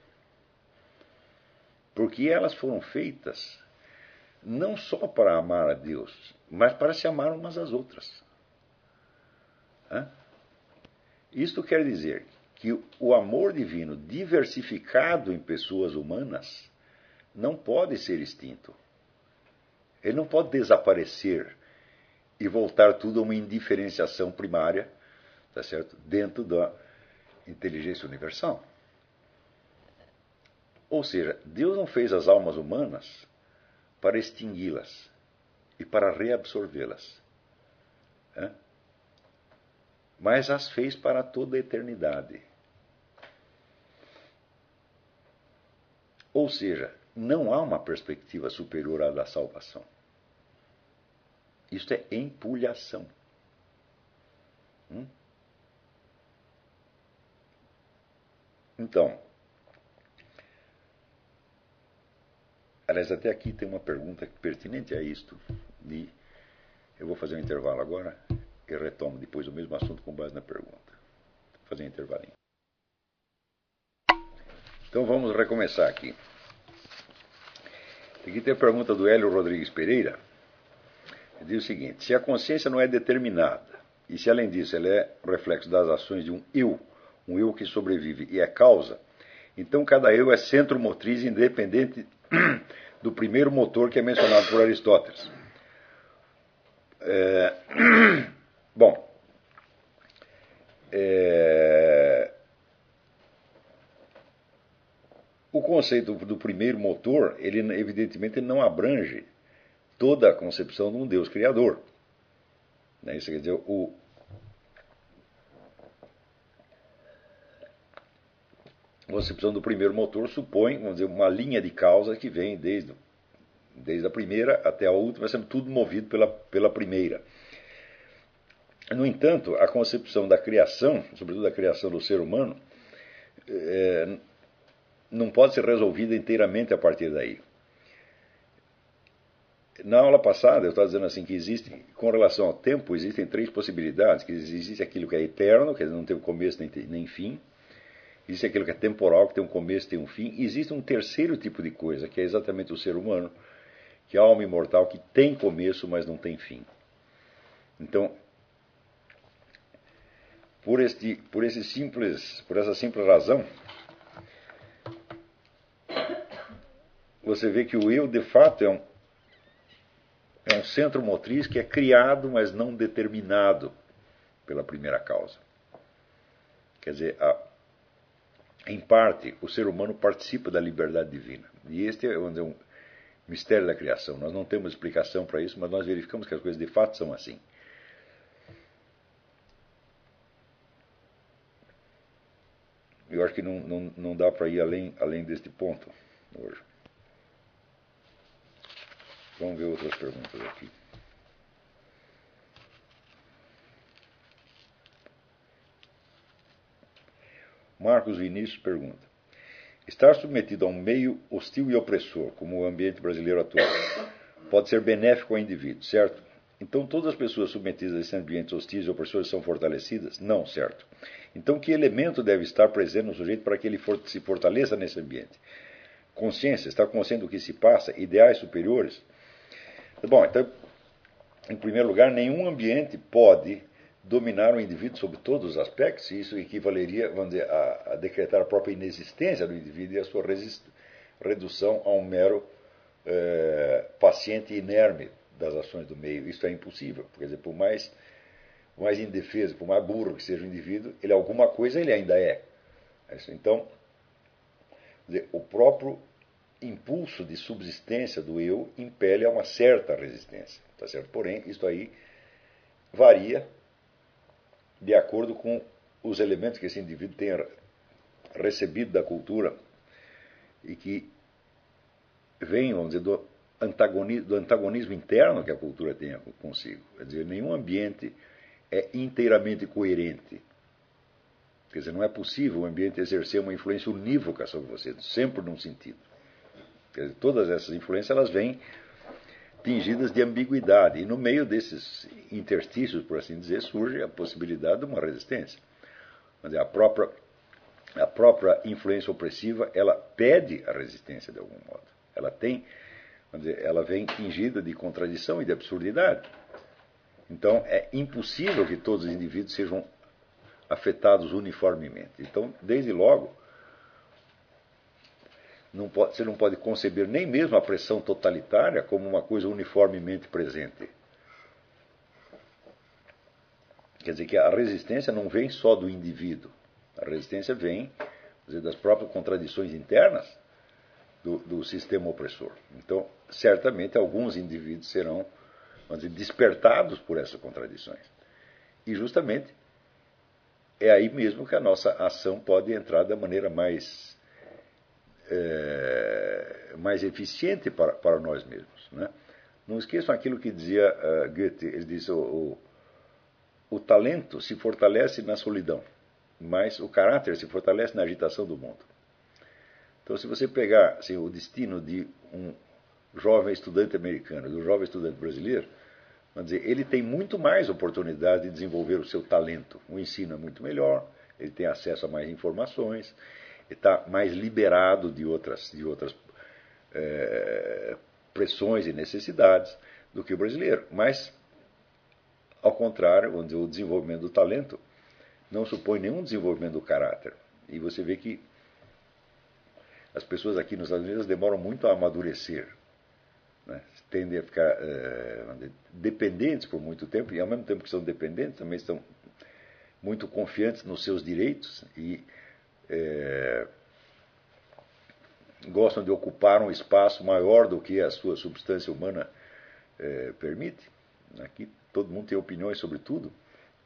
Porque elas foram feitas não só para amar a Deus, mas para se amar umas às outras. Isto quer dizer que o amor divino diversificado em pessoas humanas não pode ser extinto. Ele não pode desaparecer e voltar tudo a uma indiferenciação primária, tá certo? Dentro da inteligência universal. Ou seja, Deus não fez as almas humanas para extingui-las e para reabsorvê-las. É? Mas as fez para toda a eternidade. Ou seja, não há uma perspectiva superior à da salvação. Isto é empulhação. Hum? Então, Aliás, até aqui tem uma pergunta pertinente a isto. Eu vou fazer um intervalo agora e retomo depois o mesmo assunto com base na pergunta. Vou fazer um intervalinho. Então vamos recomeçar aqui. Aqui tem a pergunta do Hélio Rodrigues Pereira. Ele diz o seguinte: se a consciência não é determinada, e se além disso ela é reflexo das ações de um eu, um eu que sobrevive e é causa, Então cada eu é centro motriz independente do primeiro motor que é mencionado por Aristóteles. É, bom, é, o conceito do primeiro motor, ele evidentemente não abrange toda a concepção de um Deus criador. Né? Isso quer dizer, o, concepção do primeiro motor supõe, vamos dizer, uma linha de causa que vem desde, desde a primeira até a última, sendo tudo movido pela, pela primeira. No entanto, a concepção da criação, sobretudo a criação do ser humano, é, não pode ser resolvida inteiramente a partir daí. Na aula passada eu estava dizendo assim que existe, com relação ao tempo, existem três possibilidades, que existe aquilo que é eterno, que não tem começo nem, nem fim, existe aquilo que é temporal, que tem um começo tem um fim, existe um terceiro tipo de coisa, que é exatamente o ser humano, que é a alma imortal, que tem começo, mas não tem fim. Então, por, este, por, esse simples, por essa simples razão, você vê que o eu, de fato, é um, é um centro motriz que é criado, mas não determinado pela primeira causa. Quer dizer, a, em parte, o ser humano participa da liberdade divina. E este é um mistério da criação. Nós não temos explicação para isso, mas nós verificamos que as coisas de fato são assim. Eu acho que não, não, não dá para ir além, além deste ponto hoje. Vamos ver outras perguntas aqui. Marcos Vinícius pergunta: Estar submetido a um meio hostil e opressor, como o ambiente brasileiro atual, pode ser benéfico ao indivíduo, certo? Então todas as pessoas submetidas a esses ambientes hostis e opressores são fortalecidas? Não, certo. Então que elemento deve estar presente no sujeito para que ele se fortaleça nesse ambiente? Consciência, estar consciente do que se passa, ideais superiores? Bom, então, em primeiro lugar, nenhum ambiente pode dominar o indivíduo sobre todos os aspectos, e isso equivaleria, vamos dizer, a, a decretar a própria inexistência do indivíduo e a sua redução a um mero é, paciente inerme das ações do meio. Isso é impossível, quer dizer, por mais, por mais indefeso, por mais burro que seja o indivíduo, ele alguma coisa ele ainda é. Então, dizer, o próprio impulso de subsistência do eu impele a uma certa resistência, tá certo? Porém, isso aí varia de acordo com os elementos que esse indivíduo tenha recebido da cultura e que vêm, vamos dizer, do antagonismo, do antagonismo interno que a cultura tem consigo. Quer dizer, nenhum ambiente é inteiramente coerente. Quer dizer, não é possível o ambiente exercer uma influência unívoca sobre você, sempre num sentido. Quer dizer, todas essas influências elas vêm tingidas de ambiguidade. E no meio desses interstícios, por assim dizer, surge a possibilidade de uma resistência. Mas a própria, a própria influência opressiva, ela pede a resistência de algum modo. Ela tem, dizer, ela vem tingida de contradição e de absurdidade. Então é impossível que todos os indivíduos sejam afetados uniformemente. Então, desde logo, não pode, você não pode conceber nem mesmo a pressão totalitária como uma coisa uniformemente presente. Quer dizer que a resistência não vem só do indivíduo. A resistência vem dizer, das próprias contradições internas do, do, sistema opressor. Então, certamente, alguns indivíduos serão dizer, despertados por essas contradições. E, justamente, é aí mesmo que a nossa ação pode entrar da maneira mais é, mais eficiente para, para nós mesmos. Né? Não esqueçam aquilo que dizia uh, Goethe, ele disse, o, o, o talento se fortalece na solidão, mas o caráter se fortalece na agitação do mundo. Então, se você pegar assim, o destino de um jovem estudante americano, do jovem estudante brasileiro, vamos dizer, ele tem muito mais oportunidade de desenvolver o seu talento. O ensino é muito melhor, ele tem acesso a mais informações, está mais liberado de outras, de outras é, pressões e necessidades do que o brasileiro. Mas, ao contrário, onde o desenvolvimento do talento não supõe nenhum desenvolvimento do caráter. E você vê que as pessoas aqui nos Estados Unidos demoram muito a amadurecer. Né? Tendem a ficar é, dependentes por muito tempo, e ao mesmo tempo que são dependentes, também estão muito confiantes nos seus direitos e é, gostam de ocupar um espaço maior do que a sua substância humana é, permite. Aqui todo mundo tem opiniões sobre tudo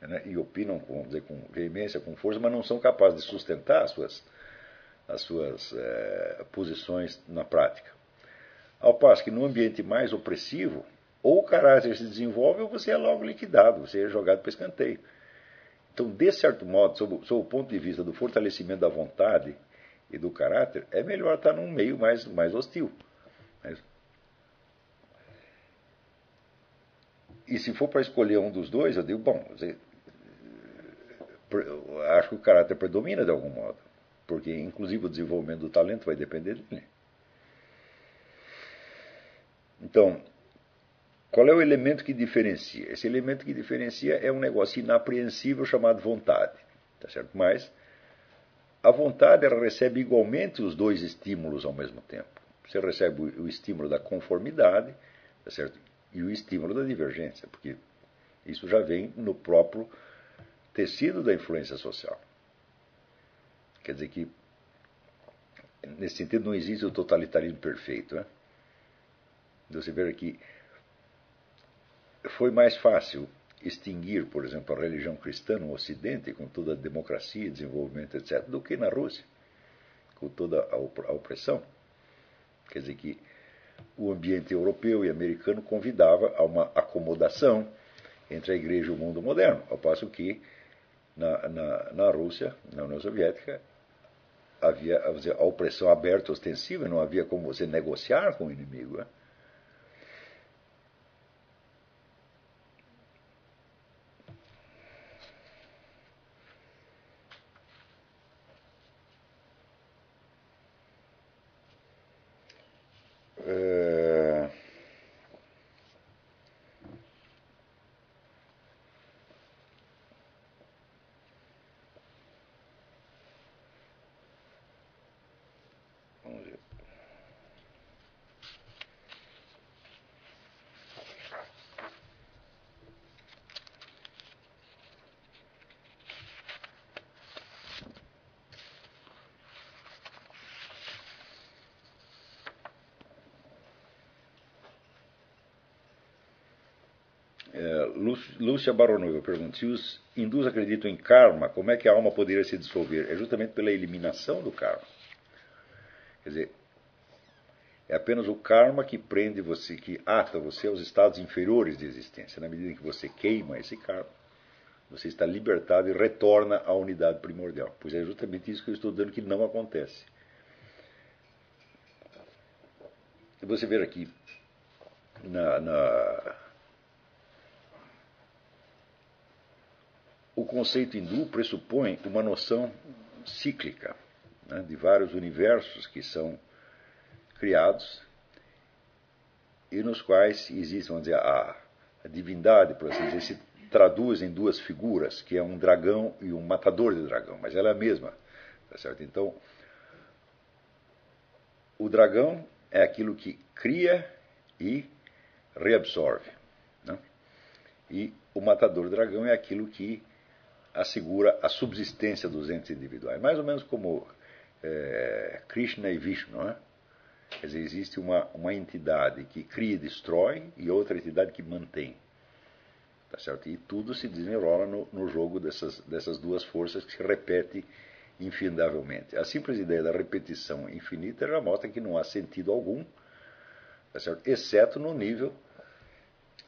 né, e opinam com, dizer, com veemência, com força, mas não são capazes de sustentar as suas, as suas é, posições na prática. Ao passo que no ambiente mais opressivo, ou o caráter se desenvolve ou você é logo liquidado, você é jogado para escanteio. Então, de certo modo, sob, sob o ponto de vista do fortalecimento da vontade e do caráter, é melhor estar num meio mais, mais hostil. E se for para escolher um dos dois, eu digo, bom, acho que o caráter predomina de algum modo, porque inclusive o desenvolvimento do talento vai depender dele. Então, qual é o elemento que diferencia? Esse elemento que diferencia é um negócio inapreensível chamado vontade, tá certo? Mas a vontade ela recebe igualmente os dois estímulos ao mesmo tempo. Você recebe o estímulo da conformidade, tá certo? E o estímulo da divergência, porque isso já vem no próprio tecido da influência social. Quer dizer que, nesse sentido, não existe o totalitarismo perfeito. Né? Você vê que foi mais fácil extinguir, por exemplo, a religião cristã no Ocidente, com toda a democracia, desenvolvimento, etc., do que na Rússia, com toda a opressão. Quer dizer que o ambiente europeu e americano convidava a uma acomodação entre a igreja e o mundo moderno, ao passo que na, na, na Rússia, na União Soviética, havia a opressão aberta ostensiva, não havia como você negociar com o inimigo. Né? Lúcia Baronova pergunta: se os hindus acreditam em karma, como é que a alma poderia se dissolver? É justamente pela eliminação do karma. Quer dizer, é apenas o karma que prende você, que ata você aos estados inferiores de existência. Na medida em que você queima esse karma, você está libertado e retorna à unidade primordial. Pois é justamente isso que eu estou dando que não acontece. Você ver aqui na, na o conceito hindu pressupõe uma noção cíclica né, de vários universos que são criados e nos quais existe, vamos dizer, a, a divindade, por assim dizer, se traduz em duas figuras, que é um dragão e um matador de dragão, mas ela é a mesma, tá certo? Então, o dragão é aquilo que cria e reabsorve, né? e o matador dragão é aquilo que assegura a subsistência dos entes individuais. Mais ou menos como é, Krishna e Vishnu. Né? Quer dizer, existe uma, uma entidade que cria e destrói e outra entidade que mantém. Tá certo? E tudo se desenrola no, no jogo dessas, dessas duas forças que se repete infindavelmente. A simples ideia da repetição infinita já mostra que não há sentido algum, tá certo? exceto no nível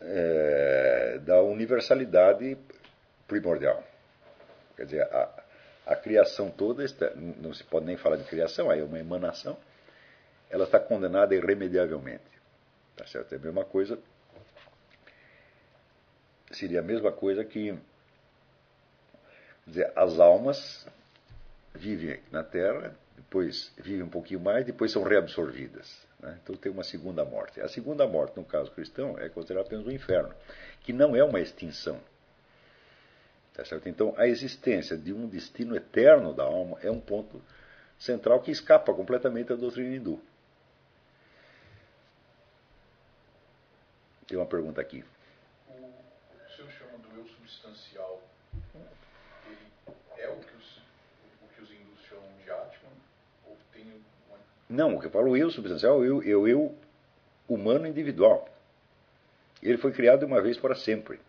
é, da universalidade primordial. Quer dizer, a, a criação toda, está, não se pode nem falar de criação, aí é uma emanação, ela está condenada irremediavelmente. Tá certo? É a mesma coisa. Seria a mesma coisa que dizer, as almas vivem na Terra, depois vivem um pouquinho mais, depois são reabsorvidas. Né? Então tem uma segunda morte. A segunda morte, no caso cristão, é considerada apenas o um inferno, que não é uma extinção. Tá certo? Então, a existência de um destino eterno da alma é um ponto central que escapa completamente da doutrina hindu. Tem uma pergunta aqui. O, o senhor chama do eu substancial. Ele é o que os, o que os hindus chamam de Atman? Ou tem uma... Não, o que eu falo eu substancial é o eu, eu, eu humano individual. Ele foi criado de uma vez para sempre.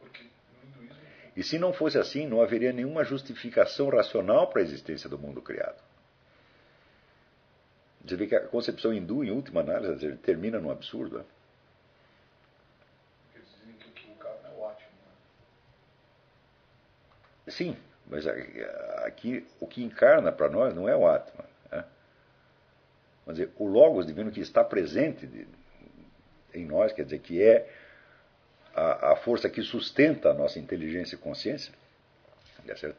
Porque no hinduísmo. E se não fosse assim, não haveria nenhuma justificação racional para a existência do mundo criado. Você vê que a concepção hindu, em última análise, termina num absurdo. Né? Eles dizem que o que encarna o Atman. Sim, mas aqui o que encarna para nós não é o Atman. Né? Mas o Logos divino que está presente de, em nós, quer dizer, que é a, a, força que sustenta a nossa inteligência e consciência, tá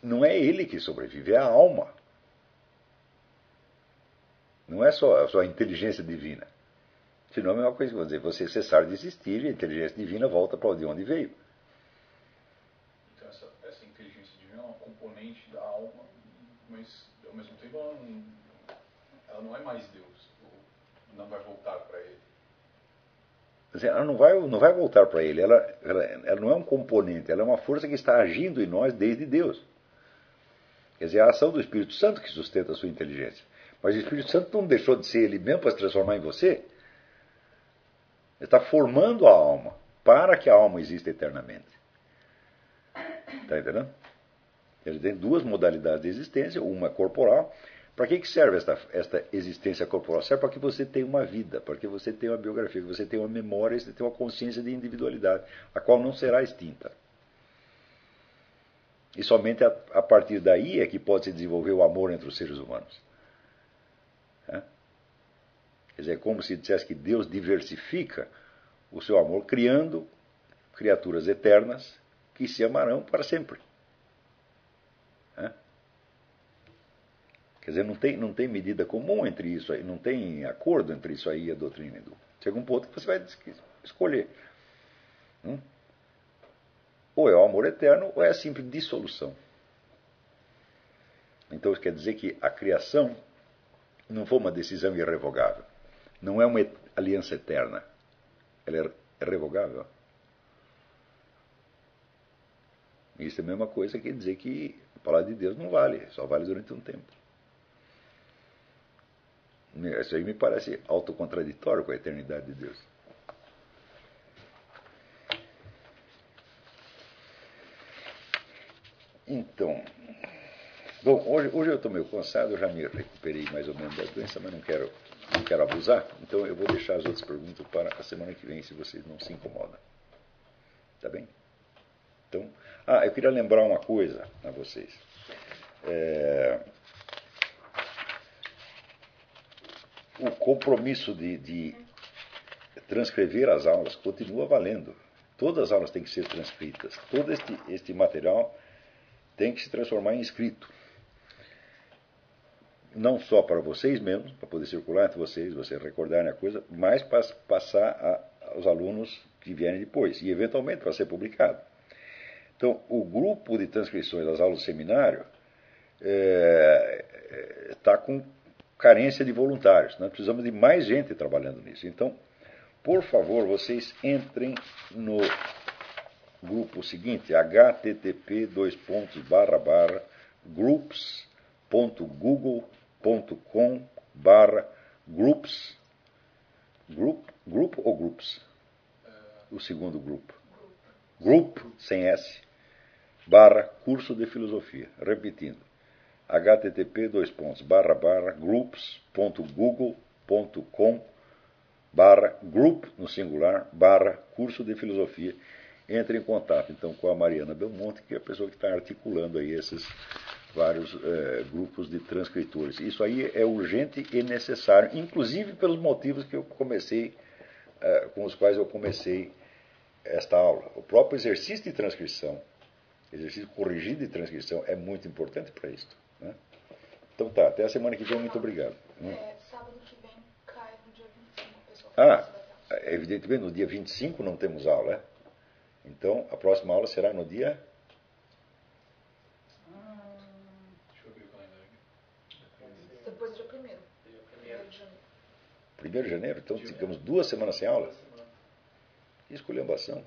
não é ele que sobrevive, é a alma. Não é só a sua inteligência divina. Senão é a mesma coisa que dizer, você cessar de existir e a inteligência divina volta para de onde veio. Então essa, essa inteligência divina é uma componente da alma, mas ao mesmo tempo ela não, ela não é mais Deus. Não vai voltar para ele. Ela não vai, não vai voltar para ele, ela, ela, ela não é um componente, ela é uma força que está agindo em nós desde Deus. Quer dizer, a ação do Espírito Santo que sustenta a sua inteligência. Mas o Espírito Santo não deixou de ser ele mesmo para se transformar em você. Ele está formando a alma para que a alma exista eternamente. Está entendendo? Ele tem duas modalidades de existência, uma corporal. Para que, que serve esta, esta existência corporal? Serve para que você tenha uma vida, para que você tenha uma biografia, que você tenha uma memória, você tenha uma consciência de individualidade, a qual não será extinta. E somente a, a partir daí é que pode se desenvolver o amor entre os seres humanos. Quer dizer, é como se dissesse que Deus diversifica o seu amor, criando criaturas eternas que se amarão para sempre. Quer dizer, não tem, não tem medida comum entre isso aí, não tem acordo entre isso aí e a doutrina hindu. Chega um ponto que você vai escolher. Hum? Ou é o amor eterno, ou é a simples dissolução. Então isso quer dizer que a criação não foi uma decisão irrevogável. Não é uma aliança eterna. Ela é revogável. Isso é a mesma coisa que dizer que a palavra de Deus não vale, só vale durante um tempo. Isso aí me parece autocontraditório com a eternidade de Deus. Então, bom, hoje, hoje eu estou meio cansado, eu já me recuperei mais ou menos da doença, mas não quero não quero abusar, então eu vou deixar as outras perguntas para a semana que vem, se vocês não se incomodam. Tá bem? Então, ah, eu queria lembrar uma coisa a vocês. É, o compromisso de, de transcrever as aulas continua valendo. Todas as aulas têm que ser transcritas. Todo este, este material tem que se transformar em escrito não só para vocês mesmos, para poder circular entre vocês, vocês recordarem a coisa, mas para passar a, aos alunos que vierem depois, e eventualmente para ser publicado. Então, o grupo de transcrições das aulas do seminário está é, é tá com carência de voluntários. Nós precisamos de mais gente trabalhando nisso. Então, por favor, vocês entrem no grupo seguinte, http dois pontos barra barra groups.google com barra groups group, grupo ou groups? O segundo grupo. Group, sem S, barra curso de filosofia. Repetindo, http dois pontos barra barra groups.google.com barra group no singular barra curso de filosofia entre em contato então com a Mariana Belmonte que é a pessoa que está articulando aí esses vários é, grupos de transcritores. Isso aí é urgente e necessário, inclusive pelos motivos que eu comecei, é, com os quais eu comecei esta aula. O próprio exercício de transcrição, exercício corrigido de transcrição, é muito importante para isso. Então tá, até a semana que vem, muito obrigado. É, sábado que vem cai no dia 25. Ah, é evidentemente no dia 25 não temos aula, é? Então a próxima aula será no dia. Depois do dia 1 de janeiro. 1 de janeiro, então ficamos duas semanas sem aula? Esculhambação.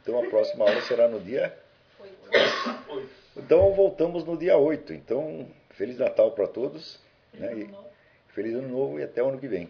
Então a próxima aula será no dia. 8. Então voltamos no dia 8. Então. Feliz Natal para todos. Né? Feliz Ano Novo e até o ano que vem.